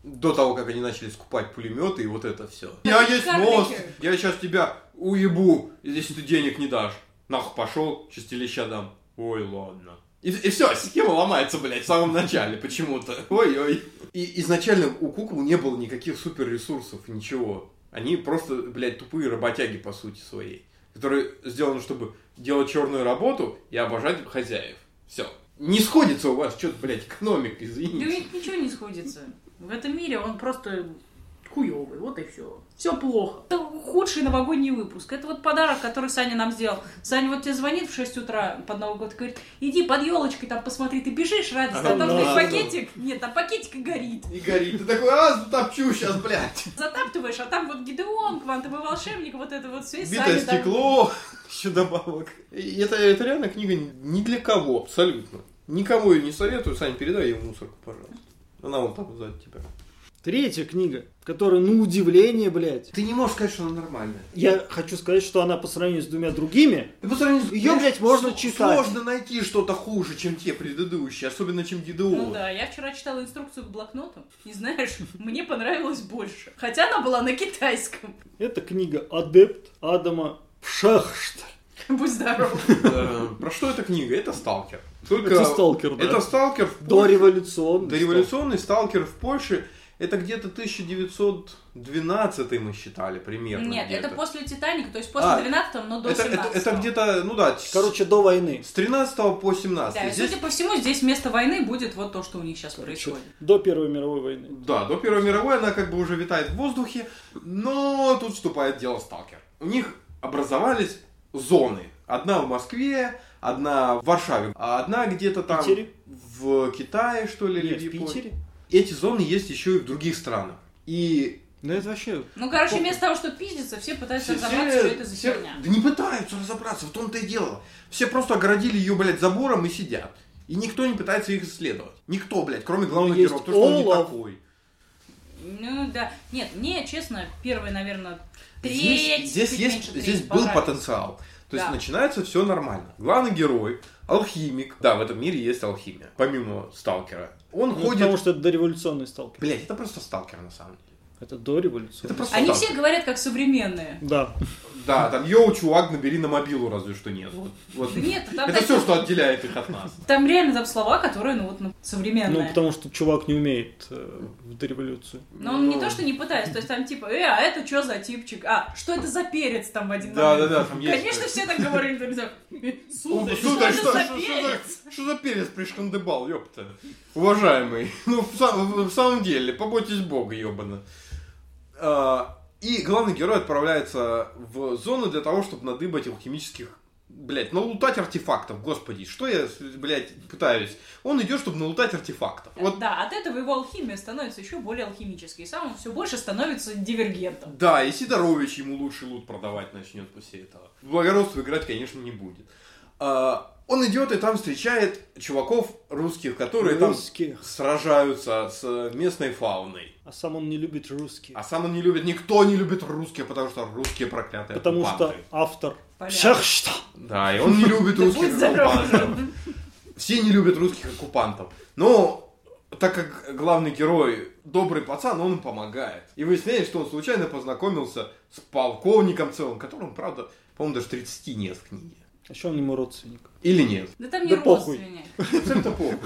До того, как они начали скупать пулеметы и вот это все. Я есть Карлики. мост, я сейчас тебя уебу, если ты денег не дашь. Нахуй пошел, леща дам. Ой, ладно. И, все, схема ломается, блядь, в самом начале почему-то. Ой-ой. И изначально у кукол не было никаких суперресурсов, ничего. Они просто, блядь, тупые работяги по сути своей. Которые сделаны, чтобы делать черную работу и обожать хозяев. Все. Не сходится у вас что-то, блядь, экономика, Да у извините. них ничего не сходится. В этом мире он просто хуёвый, вот и все. Все плохо. Это худший новогодний выпуск. Это вот подарок, который Саня нам сделал. Саня вот тебе звонит в 6 утра под Новый год и говорит, иди под елочкой там посмотри, ты бежишь, радость, а А, там стоит пакетик. Нет, там пакетик и горит. И горит. Ты такой, а, затопчу сейчас, блядь. Затаптываешь, а там вот Гидеон, квантовый волшебник, вот это вот все. Битое там- стекло, еще добавок. И это, это реально книга ни для кого, абсолютно. Никому ее не советую. Сань, передай ей мусорку, пожалуйста. Она вон там сзади тебя. Третья книга, которая, ну, удивление, блядь. Ты не можешь сказать, что она нормальная. Я хочу сказать, что она по сравнению с двумя другими, Ты по сравнению с- Её, блядь, можно с- читать. Сложно найти что-то хуже, чем те предыдущие, особенно чем Гидеон. Ну да, я вчера читала инструкцию к блокноту, и знаешь, мне понравилось больше. Хотя она была на китайском. это книга «Адепт Адама Пшахшта». Будь здоров. Э, Про что эта книга? Это сталкер. Только Это сталкер, да. Это сталкер в До Польше. революционный. Дореволюционный сталкер в Польше. Это где-то 1912 мы считали примерно. Нет, где-то. это после Титаника, то есть после А, 12 но до это, 17 это, это где-то, ну да, с- Короче, до войны. с 13 по 17. Да, и Здесь- судя по всему, здесь вместо войны будет вот то, что у них сейчас Короче, происходит. до Первой мировой войны. Да, до Первой мировой она как бы уже витает в воздухе, но тут вступает дело сталкер. У них образовались зоны. Одна в Москве, одна в Варшаве, а одна где-то там Питере? в Китае, что ли, или Нет, в Японии. Питере. Эти зоны есть еще и в других странах. И Да это вообще... Ну, короче, вместо того, чтобы пиздиться, все пытаются все- разобраться, что это за все- херня. Да не пытаются разобраться, в том-то и дело. Все просто огородили ее, блядь, забором и сидят. И никто не пытается их исследовать. Никто, блядь, кроме главного героя, потому что он не такой. Ну, да. Нет, мне, честно, первый, наверное, треть, Здесь, здесь есть, здесь был потенциал. То есть Да. начинается все нормально. Главный герой, алхимик. Да, в этом мире есть алхимия. Помимо сталкера. Он Ну, ходит... потому что это дореволюционный сталкер. Блять, это просто сталкер на самом деле. Это дореволюционный. Это просто Они сталкер. все говорят как современные. Да. Да, там йоу, чувак, набери на мобилу, разве что нет. Вот, вот. Нет, там Это все, что отделяет их от нас. Там реально там слова, которые, ну вот, ну, современные. Ну, потому что чувак не умеет э, в дореволюцию. Но он не Ну. то, что не пытается, то есть там типа, э, а это что за типчик? А, что это за перец там в один Да, момент? да, да, там есть. Конечно, все так говорили, друзья. Сударь, что сударь, это что, за что- что перец? за, что за перец пришкандыбал, ёпта? Уважаемый, ну в, сам- в самом деле, побойтесь бога, ёбана. И главный герой отправляется в зону для того, чтобы надыбать алхимических Блять, налутать артефактов, господи, что я, блядь, пытаюсь? Он идет, чтобы налутать артефактов. Вот Да, от этого его алхимия становится еще более алхимической. И сам он все больше становится дивергентом. Да, и Сидорович ему лучший лут продавать начнет после этого. В благородство играть, конечно, не будет. А, он идет и там встречает чуваков русских, которые там Русских. сражаются с местной фауной. А сам он не любит русских. А сам он не любит, никто не любит русских, потому что русские проклятые Потому что оккупанты. автор. Поляк. Всех что? Да, и он не любит русских оккупантов. Все не любят русских оккупантов. Но так как главный герой добрый пацан, он им помогает. И выясняется, что он случайно познакомился с полковником целым, которому, правда, по-моему, даже 30 нет в книге. А что он ему родственник? Или нет. Да там не Да похуй. родственник. Абсолютно похуй.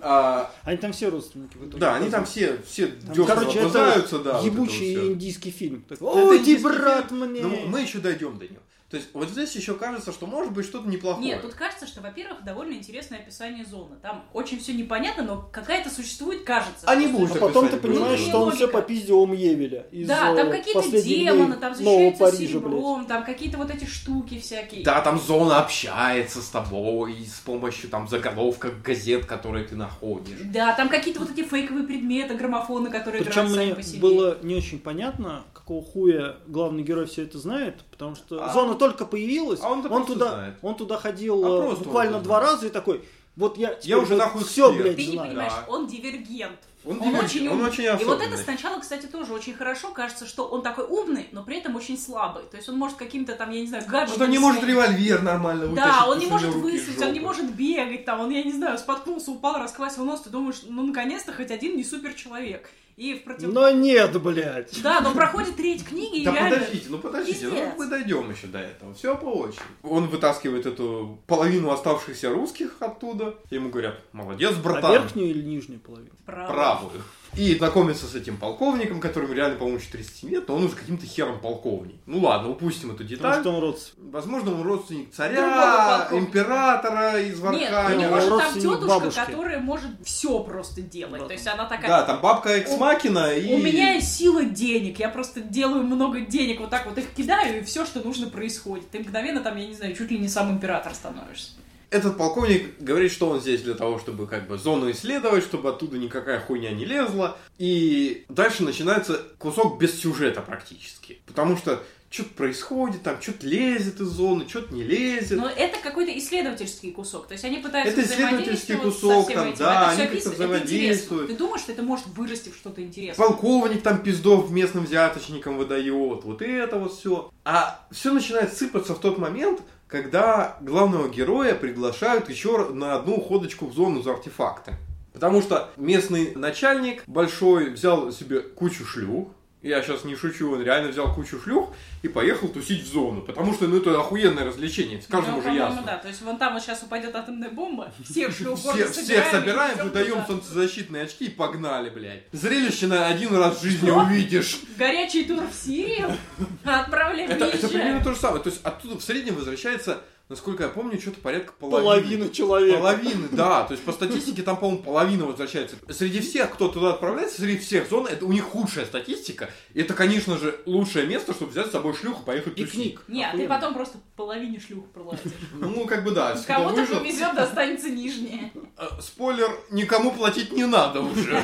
А, Они там все родственники в итоге. да, они там все, все Там, короче, это да. ебучий вот индийский фильм. Ой, ты брат фильм. мне! Ну, мы еще дойдем до него. То есть, вот здесь еще кажется, что может быть что-то неплохое. Нет, тут кажется, что, во-первых, довольно интересное описание зоны. Там очень все непонятно, но какая-то существует, кажется. Они что- будут А потом ты понимаешь, было. что он Логика. все попиздил у Мьевеля. Из, Да, там э, какие-то «Последних демоны, там защищаются Парижа, блядь. серебром, там какие-то вот эти штуки всякие. Да, там зона общается с тобой с помощью там заголовков газет, которые ты находишь. Да, там какие-то вот эти фейковые предметы, граммофоны, которые Причем играют сами мне по себе. было не очень понятно, какого хуя главный герой все это знает, потому что А зона только появилась, а он, просто туда, знает. он туда ходил А э, он буквально два знает. раза и такой, вот я, Я уже нахуй все, эксперт. блядь, Ты не знаю. понимаешь, Да. он дивергент. Он, Он очень он умный. очень И вот особенный. это сначала, кстати, тоже очень хорошо. Кажется, что он такой умный, но при этом очень слабый. То есть он может каким-то там, я не знаю, гаджетом... Он не может револьвер нормально вытащить. Да, он не может выстрелить, он не может бегать, там, он, я не знаю, споткнулся, упал, расквасил нос, ты думаешь, ну, наконец-то хоть один не супер человек. И в против... Но нет, блядь. Да, но проходит треть книги, и Да реально... подождите, ну подождите, ну мы дойдем еще до этого. Все по очереди. Он вытаскивает эту половину оставшихся русских оттуда. И ему говорят, молодец, А братан. верхнюю или нижнюю половину? Право. правую. И знакомится с этим полковником, которому реально, по-моему, 30 лет, но он уже каким-то хером полковник. Ну ладно, упустим эту Потому деталь. что он родственник. Возможно, он родственник царя, императора из Нет, у него же там тетушка, бабушки. которая может все просто делать. Да. То есть она такая... Да, там бабка Экс-Макина и... У меня есть сила денег, я просто делаю много денег, вот так вот их кидаю, и все, что нужно, происходит. Ты мгновенно там, я не знаю, чуть ли не сам император становишься. Этот полковник говорит, что он здесь для того, чтобы как бы зону исследовать, чтобы оттуда никакая хуйня не лезла. И дальше начинается кусок без сюжета практически. Потому что что-то происходит, там что-то лезет из зоны, что-то не лезет. Но это какой-то исследовательский кусок. То есть они пытаются Это исследовательский кусок, там, этим. да, это они как-то взаимодействуют. Ты думаешь, что это может вырасти в что-то интересное? Полковник там пиздов местным взяточникам выдает, вот это вот все. А все начинает сыпаться в тот момент, когда главного героя приглашают еще на одну ходочку в зону за артефакты. Потому что местный начальник большой взял себе кучу шлюх, я сейчас не шучу, он реально взял кучу шлюх и поехал тусить в зону. Потому что, ну, это охуенное развлечение, каждому Ну, уже ясно. да. То есть вон там вот сейчас упадет атомная бомба, всех шлюх Все- города всех собираем, выдаем солнцезащитные очки и погнали, блядь. Зрелище на один раз в жизни Что? увидишь. Горячий тур в Сирию? Отправляем Это, это примерно то же самое. То есть оттуда в среднем возвращается, насколько я помню, что-то порядка половины. Половина человека. Половины, да. То есть по статистике там, по-моему, половина возвращается. Среди всех, кто туда отправляется, среди всех зон, это у них худшая статистика. И это, конечно же, лучшее место, чтобы взять с собой шлюху и поехать. Пикник. Не, а ты потом просто половине шлюх проладишь. Ну, как бы да. выжил, повезет, достанется нижняя. э, Спойлер, никому платить не надо уже.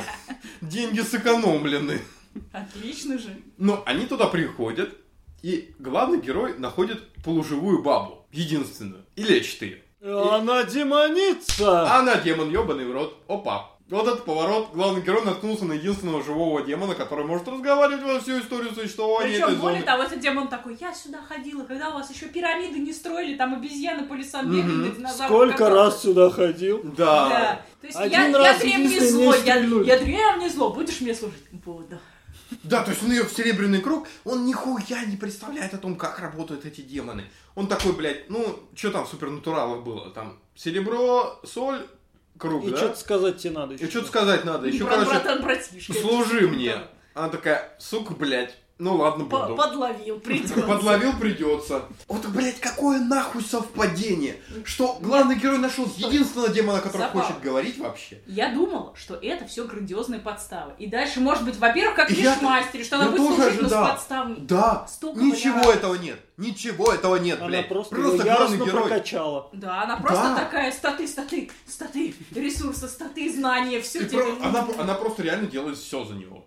Деньги сэкономлены. Отлично же. Но они туда приходят, и главный герой находит полуживую бабу. Единственную. И лечит ее. Она демоница! Она демон, ебаный в рот. Опа. Вот этот поворот. Главный герой наткнулся на единственного живого демона, который может разговаривать во всю историю существования этой Причем, более зоны. того, этот демон такой, я сюда ходила, когда у вас еще пирамиды не строили, там обезьяны по лесам бегали, на динозавров Сколько катались». раз сюда ходил? Да. Да. То есть Один я, я раз древнее единственное зло, я, я древнее зло, будешь мне служить? Вот, да. Да, то есть он ее в серебряный круг, он нихуя не представляет о том, как работают эти демоны. Он такой, блядь, ну, что там в супернатуралах было? Там серебро, соль, круг, И да? что-то сказать тебе надо еще. И что-то сказать надо. Еще, Брат, короче, братан, братишка. служи мне. Она такая, сука, блядь, ну ладно, По- буду. Подловил, придется. Подловил придется. Вот, блядь, какое нахуй совпадение, что главный герой нашел единственного демона, который Запал. хочет говорить вообще. Я думала, что это все грандиозные подставы. И дальше, может быть, во-первых, как Я- что она будет тоже служить, но с подставами. Да, Столько ничего вариантов. этого нет. Ничего этого нет, Она блядь. просто, Просто главный герой. прокачала. Да, она просто Да. такая статы, статы, статы, ресурсы, статы, знания, все тебе. про- она, она просто реально делает все за него.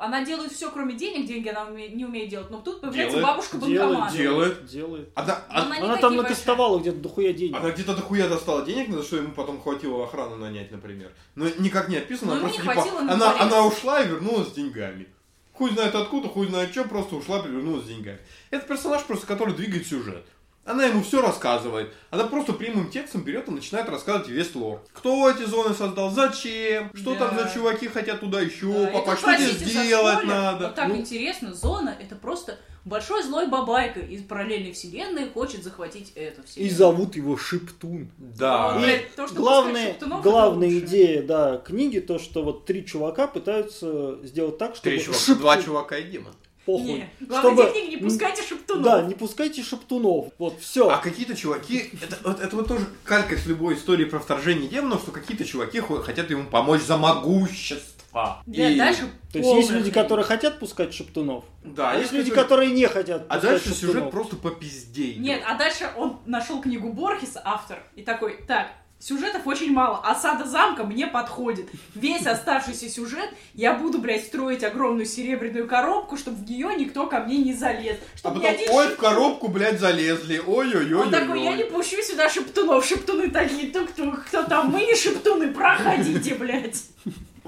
Она делает все, кроме денег, деньги она уме- не умеет делать. Но тут появляется Делает, бабушка Делает, банкомат. Делает. Делает. Она, Но она, она не Она такие там большие. накастовала где-то дохуя денег. она где-то дохуя достала денег, за что ему потом хватило охрану нанять, например. Но никак не описано, Ну, просто не типа, она, она ушла и вернулась с деньгами. Хуй знает откуда, хуй знает что, просто ушла и вернулась с деньгами. Это персонаж просто, который двигает сюжет. Она ему все рассказывает. Она просто прямым текстом берет и начинает рассказывать весь лор. Кто эти зоны создал, зачем, что Да. там за чуваки хотят туда еще Да, и попасть, что здесь простите за делать спойлер, надо. но так Ну. интересно, зона это просто большой злой бабайка из параллельной вселенной хочет захватить эту И вселенную. зовут его Шептун. Да. Вот, И блядь, то, что это главная идея, да, книги, то, что вот три чувака пытаются сделать так, чтобы Три чувака, шептун- два чувака и демон. Похуй. Не, главное, Чтобы- техники не пускайте шептунов. Да, не пускайте шептунов. Вот, все. А какие-то чуваки, это, вот, это вот тоже калька с любой истории про вторжение демонов, что какие-то чуваки хо- хотят ему помочь за могущество. Да, И- дальше То есть есть люди, которые хотят пускать шептунов, Да, а есть люди, которые- не хотят А дальше сюжет шептунов. просто по пизде идет. Нет, а дальше он нашел книгу Борхеса, автор, и такой, так, сюжетов очень мало, осада замка мне подходит. Весь оставшийся сюжет я буду, блядь, строить огромную серебряную коробку, чтобы в нее никто ко мне не залез. А Чтобы потом, ни один ой, в коробку, блядь, залезли. Ой-ой-ой. Он такой, я не пущу сюда шептунов, шептуны такие, тук-тук, кто там, мы не шептуны, проходите, блядь.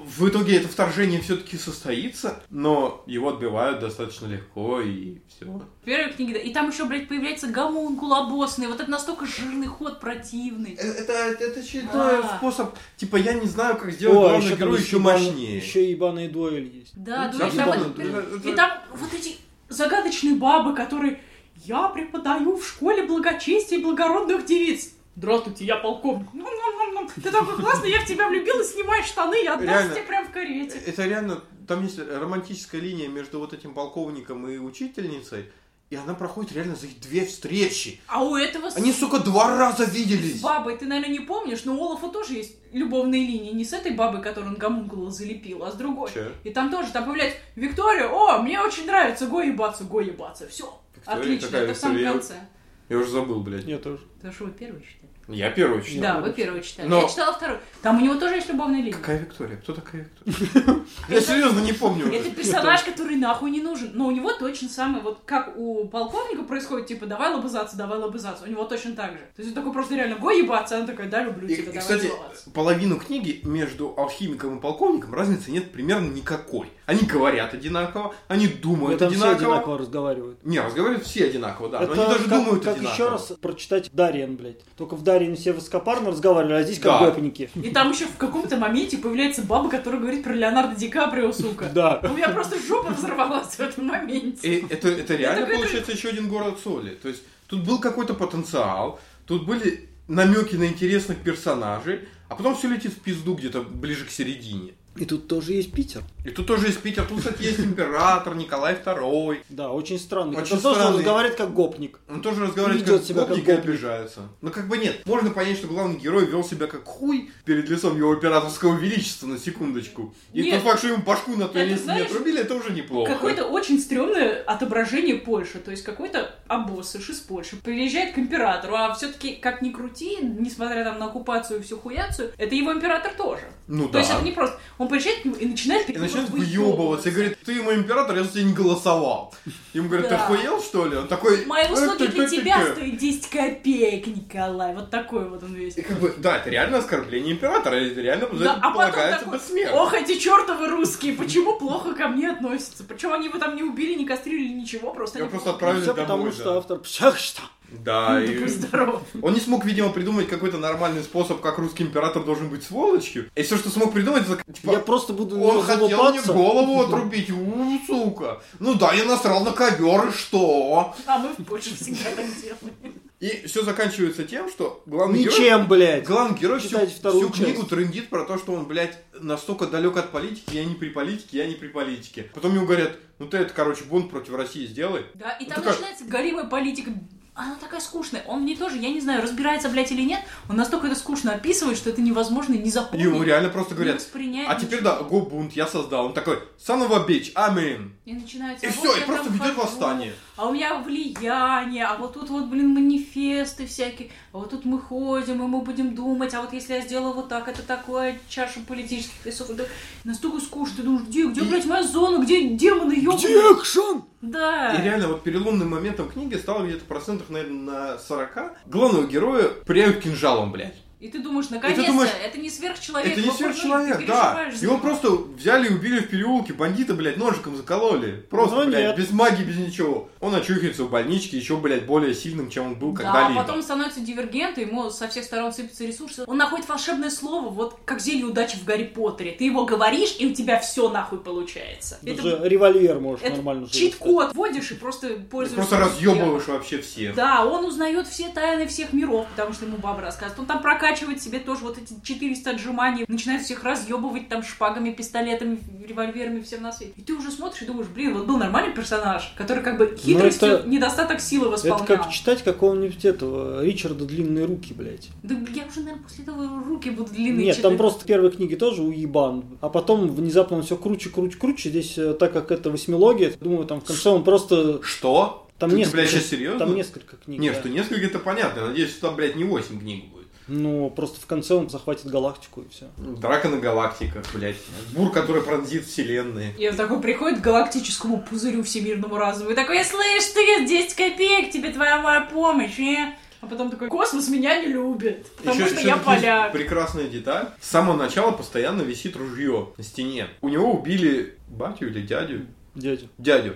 В итоге это вторжение все-таки состоится, но его отбивают достаточно легко и все. В первой книге, да, и там еще, блядь, появляется гомункул обоссный, вот это настолько жирный ход противный. Это, это очередной А. способ, типа, я не знаю, как сделать О, героя есть еще мощнее. Еще ебаный дуэль есть. Да, дуэль, там вот- да, и там вот эти загадочные бабы, которые я преподаю в школе благочестия и благородных девиц. Здравствуйте, я полковник. Ну, ну, ну, ну. Ты такой классный, я в тебя влюбилась, снимай штаны, я отдам тебе прям в карете. Это реально, там есть романтическая линия между вот этим полковником и учительницей, и она проходит реально за их две встречи. А у этого с, Они, сука, два раза с виделись. бабой, ты, наверное, не помнишь, но у Олафа тоже есть любовные линии. Не с этой бабой, которую он гомункула залепил, а с другой. Че? И там тоже, там появляется Виктория, о, мне очень нравится, го ебаться, го ебаться. Все, Виктория? отлично, это в самом конце. Я уже забыл, блядь. Я тоже. Потому что вы первый читали. Я первый читал. Да, вы первый читали. Но- Я читала второй. Там у него тоже есть любовная линия. Какая Виктория? Кто такая Виктория? Я серьезно не помню Это персонаж, который нахуй не нужен. Но у него точно самое, вот как у полковника происходит, типа, давай лобызаться, давай лобызаться. У него точно так же. То есть он такой просто реально, го ебаться, она такая, да, люблю тебя, давай кстати, половину книги между алхимиком и полковником разницы нет примерно никакой. Они говорят одинаково, они думают там все одинаково. одинаково разговаривают. Не, разговаривают все одинаково, да. Они даже как, думают как одинаково. еще раз прочитать Дарьян, блядь. Только в Тарзарине все высокопарно разговаривали, а здесь как Да. гопники. И там еще в каком-то моменте появляется баба, которая говорит про Леонардо Ди Каприо, сука. Да. У меня просто жопа взорвалась в этом моменте. И это, это реально получается еще один город соли. То есть тут был какой-то потенциал, тут были намеки на интересных персонажей, а потом все летит в пизду где-то ближе к середине. И тут тоже есть Питер. И тут тоже есть Питер, тут, кстати, есть император Николай II. Да, очень странный. Очень Это тоже странный. разговаривает как гопник. Он тоже разговаривает как себя как гопник и гопник. обижается. Ну как бы нет, можно понять, что главный герой вел себя как хуй перед лицом его императорского величества, на секундочку. И Нет. тот факт, что ему башку на то место не отрубили, это уже неплохо. Какое-то очень стрёмное отображение Польши. То есть какой-то обоссыш из Польши приезжает к императору, а все таки как ни крути, несмотря там на оккупацию и всю хуяцию, это его император тоже. Ну То да. есть это не просто... Он приезжает к нему и начинает... И начинает выебываться и говорит, ты мой император, я за тебя не голосовал. Ему говорят, ты Да. охуел, что ли? Он такой... Мои услуги «Э, для ты, ты, тебя ты». стоят 10 копеек, Николай. Вот такой вот он весь. И как бы, да, это реально оскорбление императора, это реально за Да, это а полагается такой, бессмертие. ох, эти чертовы русские, почему плохо ко мне относятся? Почему они его там не убили, не кастрировали, ничего, просто Я они просто отправили Все домой, потому, да. что автор «Пшах, что?» Да, Ну, и... такой здоров. Он не смог, видимо, придумать какой-то нормальный способ, как русский император должен быть сволочью. И все, что смог придумать, это, типа, Я просто буду он хотел мне голову отрубить, у, сука. Ну да, я насрал на ковер, и что? А мы в Польше всегда так делаем. И все заканчивается тем, что главный герой... Ничем, блядь. Главный герой всю, Читайте всю книгу трендит про то, что он, блядь, настолько далек от политики, я не при политике, я не при политике. Потом ему говорят, ну ты это, короче, бунт против России сделай. Да, и там такая- начинается горимая политика. Она такая скучная. Он мне тоже, я не знаю, разбирается, блядь, или нет. Он настолько это скучно описывает, что это невозможно не И запомнить. ему реально просто не говорят, а теперь да, го бунт я создал. Он такой, son of a bitch, амин. И начинается. И все, и просто ведет восстание. А у меня влияние, а вот тут вот, блин, манифесты всякие, а вот тут мы ходим, и мы будем думать, а вот если я сделаю вот так, это такое чаша политических весов. Это настолько скучно, ты думаешь, где, где, И- блядь, моя зона, где демоны, ёбаные? Где экшен? Да. И реально, вот переломным моментом книги стало где-то процентов, наверное, на 40. Главного героя пряют кинжалом, блядь. И ты думаешь, наконец-то, думаешь, это не сверхчеловек. Это не сверхчеловек, ты да. Его просто взяли и убили в переулке, бандиты, блядь, ножиком закололи. Просто, Но блядь, нет. без магии, без ничего. Он очухивается в больничке еще, блядь, более сильным, чем он был Да, когда-либо. а потом становится дивергент, и ему со всех сторон сыпятся ресурсы. Он находит волшебное слово, вот как зелье удачи в Гарри Поттере. Ты его говоришь, и у тебя все нахуй получается. Даже револьвер можешь это нормально чит-код вводишь и просто Ты пользуешься. просто успехом. разъебываешь вообще всех. Да, он узнает все тайны всех миров, потому что ему баба рассказывает. Он там прокачивает себе тоже вот эти 400 отжиманий, начинает всех разъебывать там шпагами, пистолетами, револьверами, всем на свете. И ты уже смотришь и думаешь, блин, вот был нормальный персонаж, который как бы хитростью Ну, это- недостаток силы восполнял. Это как читать какого-нибудь этого Ричарда Длинные руки, блядь. Да я уже, наверное, после этого руки будут длинные Нет, читать. там просто первые книги тоже уебан, а потом внезапно все круче, круче, круче. Здесь, э, так как это восьмилогия, думаю, там в конце он просто... Что? Там Ты, несколько, блядь, сейчас серьезно? Там несколько книг. Не, да. что несколько это понятно. Надеюсь, что там, блядь, не 8 книг будет. Ну, просто в конце он захватит галактику и все. Драка на галактиках, блядь. Бур, который пронзит вселенные. И он такой приходит к галактическому пузырю всемирному разуму и такой, слышь, ты, 10 копеек, тебе твоя моя помощь, э? А потом такой, космос меня не любит, потому Еще- что еще я поляк. прекрасная деталь. С самого начала постоянно висит ружье на стене. У него убили батю или дядю? Дядя. Дядю.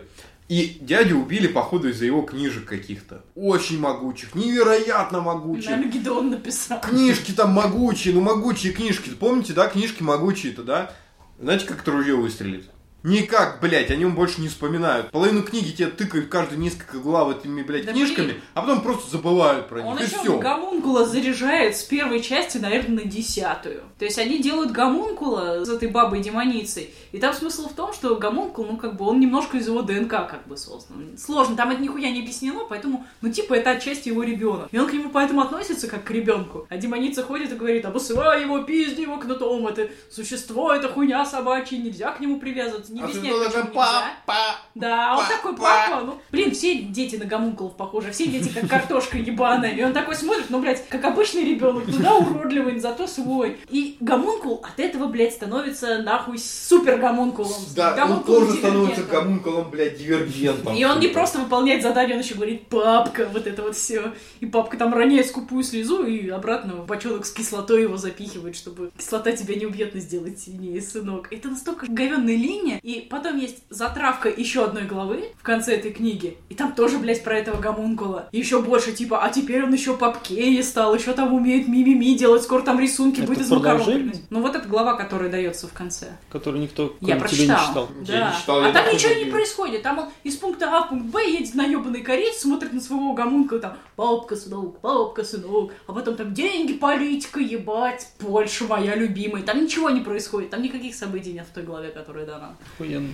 И дядю убили, походу, из-за его книжек каких-то. Очень могучих, невероятно могучих. Наверное, Гидеон написал. Книжки там могучие, ну могучие книжки. Помните, да, книжки могучие-то, да? Знаете, как это ружье выстрелит? Никак, блядь, о нем больше не вспоминают. Половину книги тебе тыкают каждые несколько глав этими, блядь, Да книжками, блин. а потом просто забывают про них. Он и еще все. гомункула заряжает с первой части, наверное, на десятую. То есть они делают гомункула с этой бабой демоницей. И там смысл в том, что гомункул, ну, как бы, он немножко из его ДНК как бы создан. Сложно, там это нихуя не объяснено, поэтому, ну, типа, это отчасти его ребенок. И он к нему поэтому относится как к ребенку. А демоница ходит и говорит, обосывай его, пизди его кнутом, это существо, это хуйня собачья, нельзя к нему привязываться, не А ты нельзя. папа? Да, он Па- такой па. папа, ну, блин, все дети на гомункулов похожи, все дети как картошка ебаная. И он такой смотрит, ну, блядь, как обычный ребенок, ну да, уродливый, зато свой. И гомункул от этого, блядь, становится нахуй супер гомункулом. Да, он Гомункулом тоже становится гомункулом, блядь, дивергентом. И он не просто выполняет задание, он еще говорит «папка», вот это вот все. И папка там роняет скупую слезу и обратно в бочонок с кислотой его запихивает, чтобы кислота тебя не убьет, но сделать сильнее, сынок. Это настолько говенная линия, и потом есть затравка еще одной главы в конце этой книги, и там тоже, блядь, про этого гомункула. И еще больше, типа, а теперь он еще попкее стал, еще там умеет мимими делать, скоро там рисунки Это будет из макарон. Ну вот эта глава, которая дается в конце. Который никто, Я тебя, не читал. Да. Я не читал, а я там ничего не происходит. Там он из пункта А в пункт Б едет на ебаный корейц, смотрит на своего гомунка, там, папка, сынок, папка, сынок, а потом там деньги, политика, ебать, Польша моя любимая. Там ничего не происходит, там никаких событий нет в той главе, которая дана. Охуенно.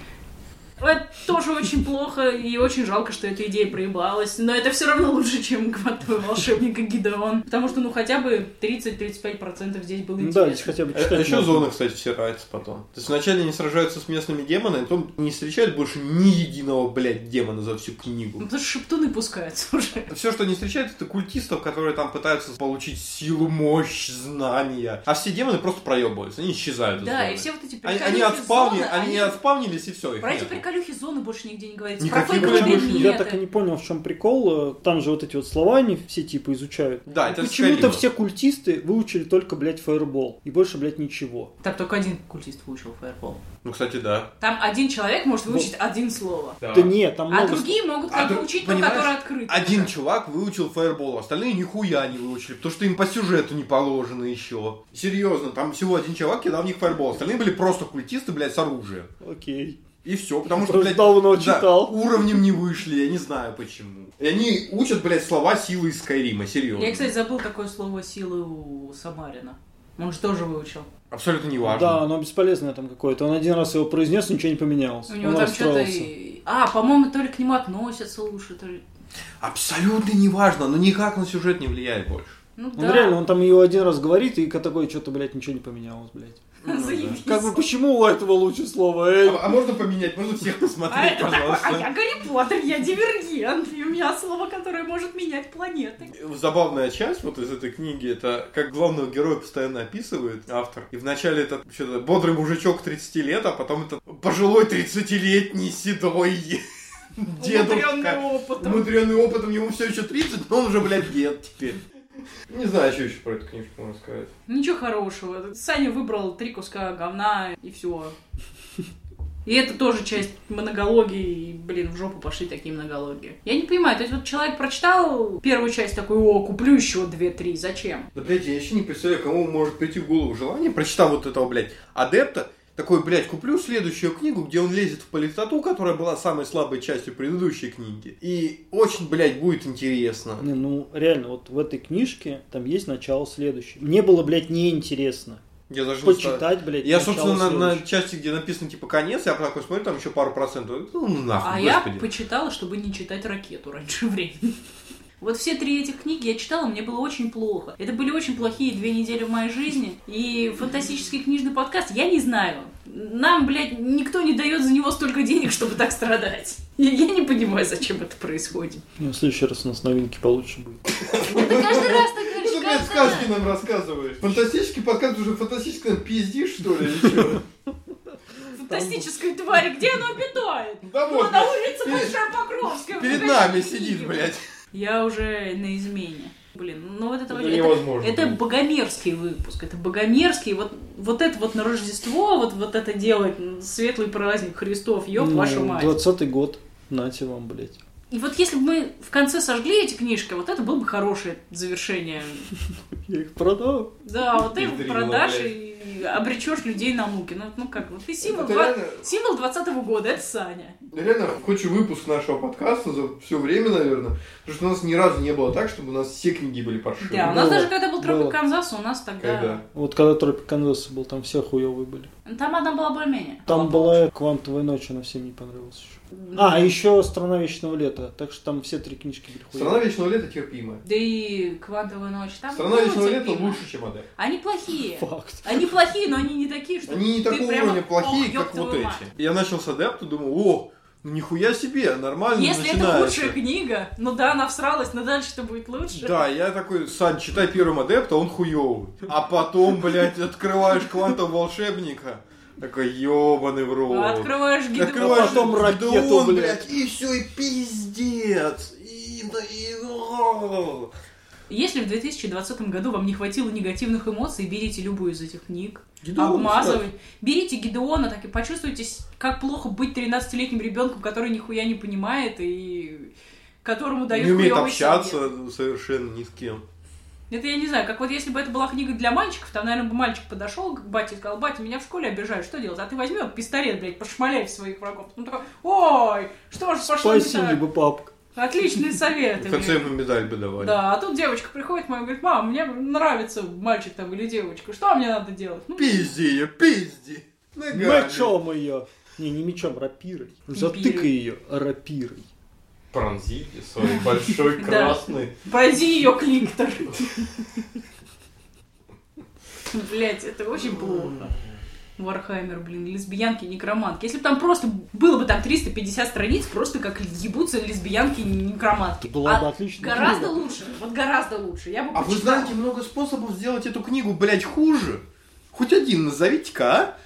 Это тоже очень плохо, и очень жалко, что эта идея проебалась, но это все равно лучше, чем «Квантовый волшебник» и Гидеон, потому что, ну, хотя бы 30-35% здесь было Ну интересно. да, здесь хотя бы Это читать еще можно. зона, кстати, всирается потом. То есть вначале они сражаются с местными демонами, а потом не встречают больше ни единого, блядь, демона за всю Ну, книгу. потому что шептуны пускаются уже. Все, что они встречают, это культистов, которые там пытаются получить силу, мощь, знания. А все демоны просто проебываются, они исчезают из Да, зоны. и все вот эти Они, они, отспавни- зоны, они отспавнились, и все, их Про эти. Приколюхи зоны больше нигде не говорится. Никаких Про фейковые. Я так и не понял, в чем прикол. Там же вот эти вот слова они все типа изучают. Да, это Почему-то все культисты выучили только, блядь, фаербол. И больше, блядь, ничего. Там только один культист выучил фаербол. Ну, кстати, да. Там один человек может выучить один слово. Да, нет, там А много... другие могут А как друг- учить то, которое открыто. Один чувак выучил фаербол, остальные нихуя не выучили, потому что им по сюжету не положено еще. Серьезно, там всего один чувак кидал в них фаербол, остальные были просто культисты, блядь, с оружием. Окей. И все, потому что, блядь, давно да, читал. уровнем не вышли, я не знаю почему. И они учат, блядь, слова силы из Скайрима, серьезно. Я, кстати, забыл такое слово силы у Самарина. Он же тоже выучил. Абсолютно не важно. Да, оно бесполезное там какое-то. Он один раз его произнес, ничего не поменялось. У него Он там что-то... А, по-моему, то ли к нему относятся лучше, то ли... Абсолютно не важно, но никак на сюжет не влияет больше. Ну Он да. реально, он там ее один раз говорит, и такой, что-то, блядь, ничего не поменялось, блядь. Заебись. Как бы, почему у этого лучше слово, эй? А, а можно поменять? Можно всех А посмотреть, это такой, а пожалуйста. я Гарри Поттер, я дивергент, и у меня слово, которое может менять планеты. Забавная часть вот из этой книги, это как главного героя постоянно описывает автор. И вначале это что-то бодрый мужичок 30 лет, а потом это пожилой 30-летний седой дедушка. Умудренный опытом. Умудренный опытом, ему все еще 30, но он уже, блядь, дед теперь. Не знаю, что еще про эту книжку можно сказать. Ничего хорошего. Саня выбрал три куска говна, и все. И это тоже часть монологии, и, блин, в жопу пошли такие монологии. Я не понимаю, то есть вот человек прочитал первую часть такой, о, куплю еще две-три, зачем? Да, блядь, я еще не представляю, кому может прийти в голову желание, прочитав вот этого, блядь, адепта, такой, блядь, куплю следующую книгу, где он лезет в политоту, которая была самой слабой частью предыдущей книги. И очень, блядь, будет интересно. Не, ну, реально, вот в этой книжке там есть начало следующее. Мне было, блядь, неинтересно Я даже не почитать, блядь, Я, собственно, на, на части, где написано типа конец, я такой смотрю, там еще пару процентов. Ну, нахуй, А я господи. почитала, чтобы не читать ракету раньше времени. Вот все три этих книги я читала, мне было очень плохо. Это были очень плохие две недели в моей жизни. И фантастический книжный подкаст, я не знаю. Нам, блядь, никто не дает за него столько денег, чтобы так страдать. Я, я не понимаю, зачем это происходит. Ну, в следующий раз у нас новинки получше будет. Ты каждый раз так говоришь, Что, блядь, сказки нам рассказываешь? Фантастический подкаст уже фантастический нам пиздишь, что ли, или чё? Фантастическая тварь, где оно обитает? Да Ну, вот, на улице перед- Большая Покровская. перед нами сидит, блядь. Я уже на измене. Блин, ну вот это, Это это, невозможно. это богомерзкий выпуск. Это богомерзкий. Вот, вот это вот на Рождество, вот, вот это делать, светлый праздник Христов, ёб Ну, вашу мать. 20 год. Нате вам, блядь. И вот если бы мы в конце сожгли эти книжки, вот это было бы хорошее завершение. Я их продал. Да, вот ты их продашь блядь. И обречешь людей на муки. Ну, ну как, вот ты символ, Это два- реально- символ 20 года, это Саня. Реально, хочешь выпуск нашего подкаста за все время, наверное. Потому что у нас ни разу не было так, чтобы у нас все книги были паршивые. Да, у нас Было, даже когда был Тропик было. Канзаса, у нас тогда... Когда? Вот когда Тропик Канзаса был, там все хуёвые были. Там одна была более-менее. Там была квантовая ночь, она всем не понравилась еще. А, еще Страна Вечного Лета. Так что там все три книжки были Страна. Вечного Лета терпимая. Да и Квантовая ночь. Там Страна Вечного Лета лучше, чем Адепт. Они плохие. Факт. Они плохие, но они не такие, что Они не такого прямо, уровня плохие, «Ох, ёб как вот эти. мать». Я начал с Адепта, думаю, о, ну нихуя себе, нормально Если это начинается. лучшая книга, ну да, она всралась, но дальше-то будет лучше. Да, я такой, Сань, читай первым адепта, он хуёвый. А потом, блядь, открываешь квантового волшебника. Такой ёбаный в рот. А Открываешь гид. Открываешь потом ракету, блядь. и все, и пиздец. И, да, и... Если в 2020 году вам не хватило негативных эмоций, берите любую из этих книг, Гидеон, обмазывай. Берите Гидеона, так и почувствуйте, как плохо быть 13-летним ребенком, который нихуя не понимает и которому дают Не умеет общаться совет. совершенно ни с кем. Это я не знаю, как вот если бы это была книга для мальчиков, там, наверное, бы мальчик подошел к бате и сказал, батя, меня в школе обижают, что делать? А ты возьми вот пистолет, блядь, пошмаляй в своих врагов. Он такой, ой, что ж, пошло не так. Спасибо, папка. Отличные советы. Блин. ему медаль бы давали. Да, а тут девочка приходит и говорит, мам, мне нравится мальчик там или девочка, что мне надо делать? Ну, Пизди ее, пизди. Ногами. Мечом ее. Не, не мечом, рапирой. Затыкай ее рапирой. Пронзите свой большой красный. Пройди ее клитор. Блять, это очень плохо. Вархаммер, блин, лесбиянки, некромантки. Если бы там просто было бы там 350 страниц, просто как ебутся лесбиянки, некромантки. Была А бы отличная Гораздо книга. лучше, вот гораздо лучше. Я бы А вы почитала. знаете много способов сделать эту книгу, блядь, хуже? Хоть один назовите-ка, а?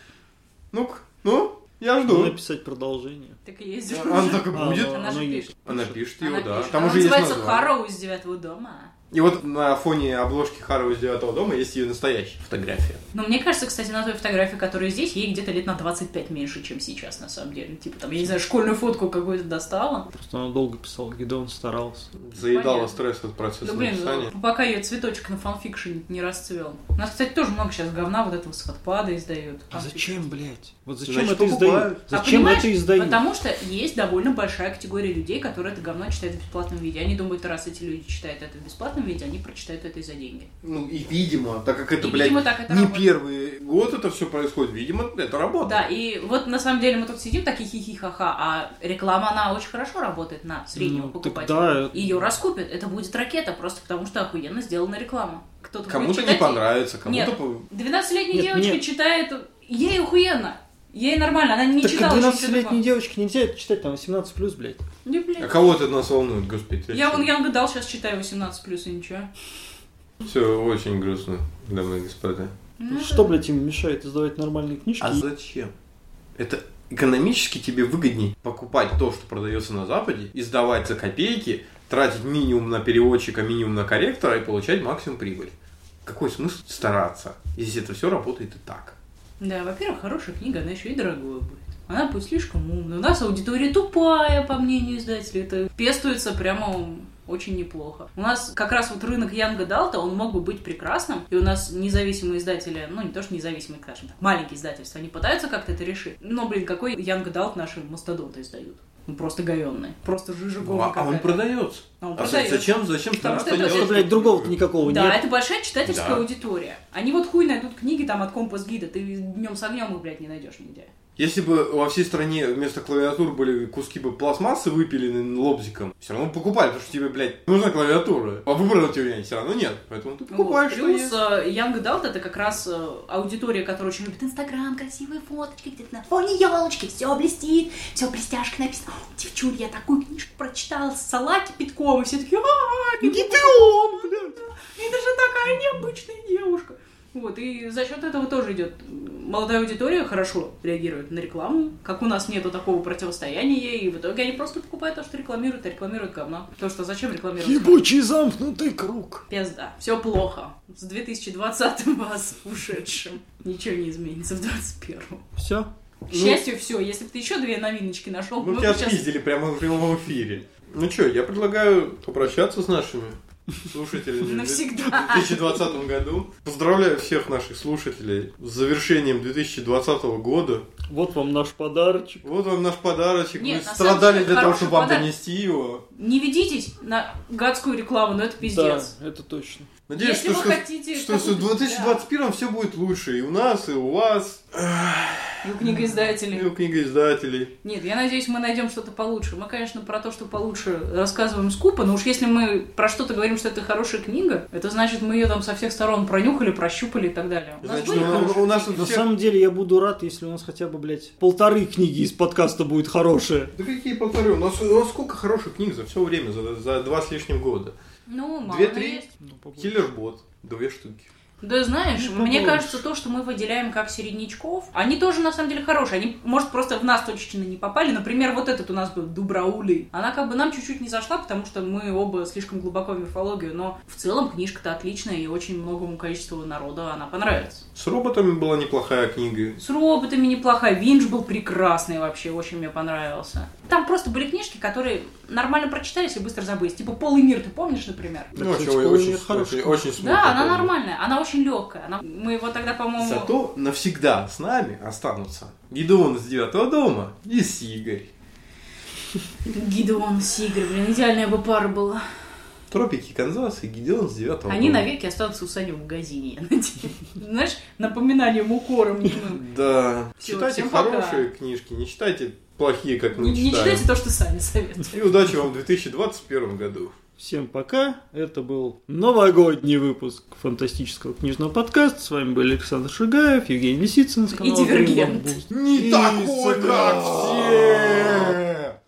Ну-ка, ну, я Надо жду. написать продолжение. Так и есть. Она так и А, будет. ну, Она же оно пишет. есть. Она пишет Она его, да. пишет. Там Она уже есть называется название. Харроу из девятого дома. И вот на фоне обложки Харроу из девятого дома есть ее настоящая фотография. Но мне кажется, кстати, на той фотографии, которая здесь, ей где-то лет на 25 меньше, чем сейчас, на самом деле. Типа там, я не знаю, школьную фотку какую-то достала. Просто она долго писала, Гидеон старался. Заедала Понятно. стресс от процесса Ну, блин, написания. ну, пока ее цветочек на фанфикшене не расцвел. У нас, кстати, тоже много сейчас говна вот этого с Wattpad издают. А зачем, блядь? Вот зачем Значит, это издают? покупают. А Зачем понимаешь, это издают? Потому что есть довольно большая категория людей, которые это говно читают в бесплатном виде. Они думают, раз эти люди читают это в бесплатном виде, они прочитают это и за деньги. Ну и видимо, так как это, И, блядь, видимо, так это не работает. первый год это все происходит, видимо, это работает. Да, и вот на самом деле мы тут сидим такие хихи-ха-ха, а реклама, она очень хорошо работает на среднего Ну, покупателя. да. Ее раскупят, это будет ракета, просто потому что охуенно сделана реклама. Кто-то Кому-то не понравится, кому-то... Нет. по- 12-летняя Нет, девочка нет. читает, ей охуенно. Ей нормально, она не Так читала еще ничего 12-летней такого. девочке нельзя это читать, там 18 плюс, блядь. Не, блядь. А кого это нас волнует, господи? Я вон Янга дал, сейчас читаю 18 плюс и ничего. Все очень грустно, дамы и господа. Ну, Что, да. блядь, им мешает издавать нормальные книжки? А зачем? Это экономически тебе выгоднее покупать то, что продается на Западе, издавать за копейки, тратить минимум на переводчика, минимум на корректора и получать максимум прибыль. Какой смысл стараться, если это все работает и так? Да, во-первых, хорошая книга, она еще и дорогой будет. Она будет слишком умная. У нас аудитория тупая, по мнению издателей. Это пестуется прямо очень неплохо. У нас как раз вот рынок Янга Далта, он мог бы быть прекрасным, и у нас независимые издатели, ну не то что независимые, скажем так, маленькие издательства, они пытаются как-то это решить. Но, блин, какой Янга Далт наши мастодонты издают? Ну, просто говенные. Просто жижа Ну, а, а он продается. А он А продается. зачем, зачем Потому стараться что это- Просто, блядь, другого никакого Да, нет. это большая читательская Да. аудитория. Они вот хуй найдут книги там от компас гида, ты днем с огнем их, блядь, не найдешь нигде. Если бы во всей стране вместо клавиатур были куски бы пластмассы выпилены лобзиком, все равно покупали, потому что тебе, блядь, нужна клавиатура. А выбора у тебя все равно нет. Поэтому ты покупаешь, Вот. Плюс э, Young Adult это как раз э, аудитория, которая очень любит Инстаграм, красивые фоточки, где-то на фоне елочки, все блестит, все блестяшка написано. «О, Девчуль, я такую книжку прочитала с салаки Питкова, и все такие, а Гидеон, блядь, это же такая необычная девушка. Вот, и за счет этого тоже идет. Молодая аудитория хорошо реагирует на рекламу, как у нас нету такого противостояния ей, и в итоге они просто покупают то, что рекламируют, а рекламируют говно. То, что зачем рекламировать? Ебучий замкнутый круг. Пизда. Все плохо. С 2020 вас ушедшим. Ничего не изменится в 2021. Все. К счастью, все. Если бы ты еще две новиночки нашел, Мы мы тебя сейчас... прямо в прямом эфире. Ну что, я предлагаю попрощаться с нашими Навсегда. в 2020 году. Поздравляю всех наших слушателей с завершением 2020 года. Вот вам наш подарочек. Вот вам наш подарочек. Нет, Мы страдали для того, чтобы вам подарок. донести его. Не ведитесь на гадскую рекламу, но это пиздец. Да, это точно. Надеюсь, Если что, вы что, хотите что, что в какую-то- 2021 все будет лучше. И у нас, и у вас, И у и книгоиздателей. у книгоиздателей. Нет, я надеюсь, мы найдем что-то получше. Мы, конечно, про то, что получше, рассказываем скупо, но уж если мы про что-то говорим, что это хорошая книга, это значит, мы ее там со всех сторон пронюхали, прощупали и так далее. У нас Значит, были ну, хорошие у нас книги? На Всех- самом деле я буду рад, если у нас хотя бы, блядь, полторы книги из подкаста будет хорошие. Да какие полторы? У нас, у нас сколько хороших книг за все время, за, за два с лишним года. Ну, мало Две-три. есть. Ну. Киллербот, две штуки. Да знаешь, Ну, мне кажется, то, что мы выделяем как середнячков, они тоже на самом деле хорошие. Они, может, просто в нас точечно не попали. Например, вот этот у нас был Дубраули. Она как бы нам чуть-чуть не зашла, потому что мы оба слишком глубоко в мифологию. Но в целом книжка-то отличная, и очень многому количеству народа она понравится. С роботами была неплохая книга. С роботами неплохая. Винж был прекрасный вообще, очень мне понравился. Там просто были книжки, которые нормально прочитались и быстро забылись. Типа «Полый мир», ты помнишь, например? Ну, кстати, очень, очень, нет хорошая. очень, смутно Да, она помню. нормальная, она очень легкая. Она... Мы его тогда, по-моему... Зато навсегда с нами останутся Гидеон из девятого дома и Сигарь. Гидеон Сигр, блин, идеальная бы пара была. Тропики Канзаса и Гидеон с девятого Они дома. навеки останутся у Сани в магазине, я надеюсь. Знаешь, напоминанием укором. Да. Читайте хорошие книжки, не читайте плохие, как мы Не, не читаем. читайте то, что Саня советует. И удачи вам в 2021 году. Всем пока. Это был новогодний выпуск фантастического книжного подкаста. С вами были Александр Шигаев, Евгений Лисицын с канала Дивергент. Не И такой, как все!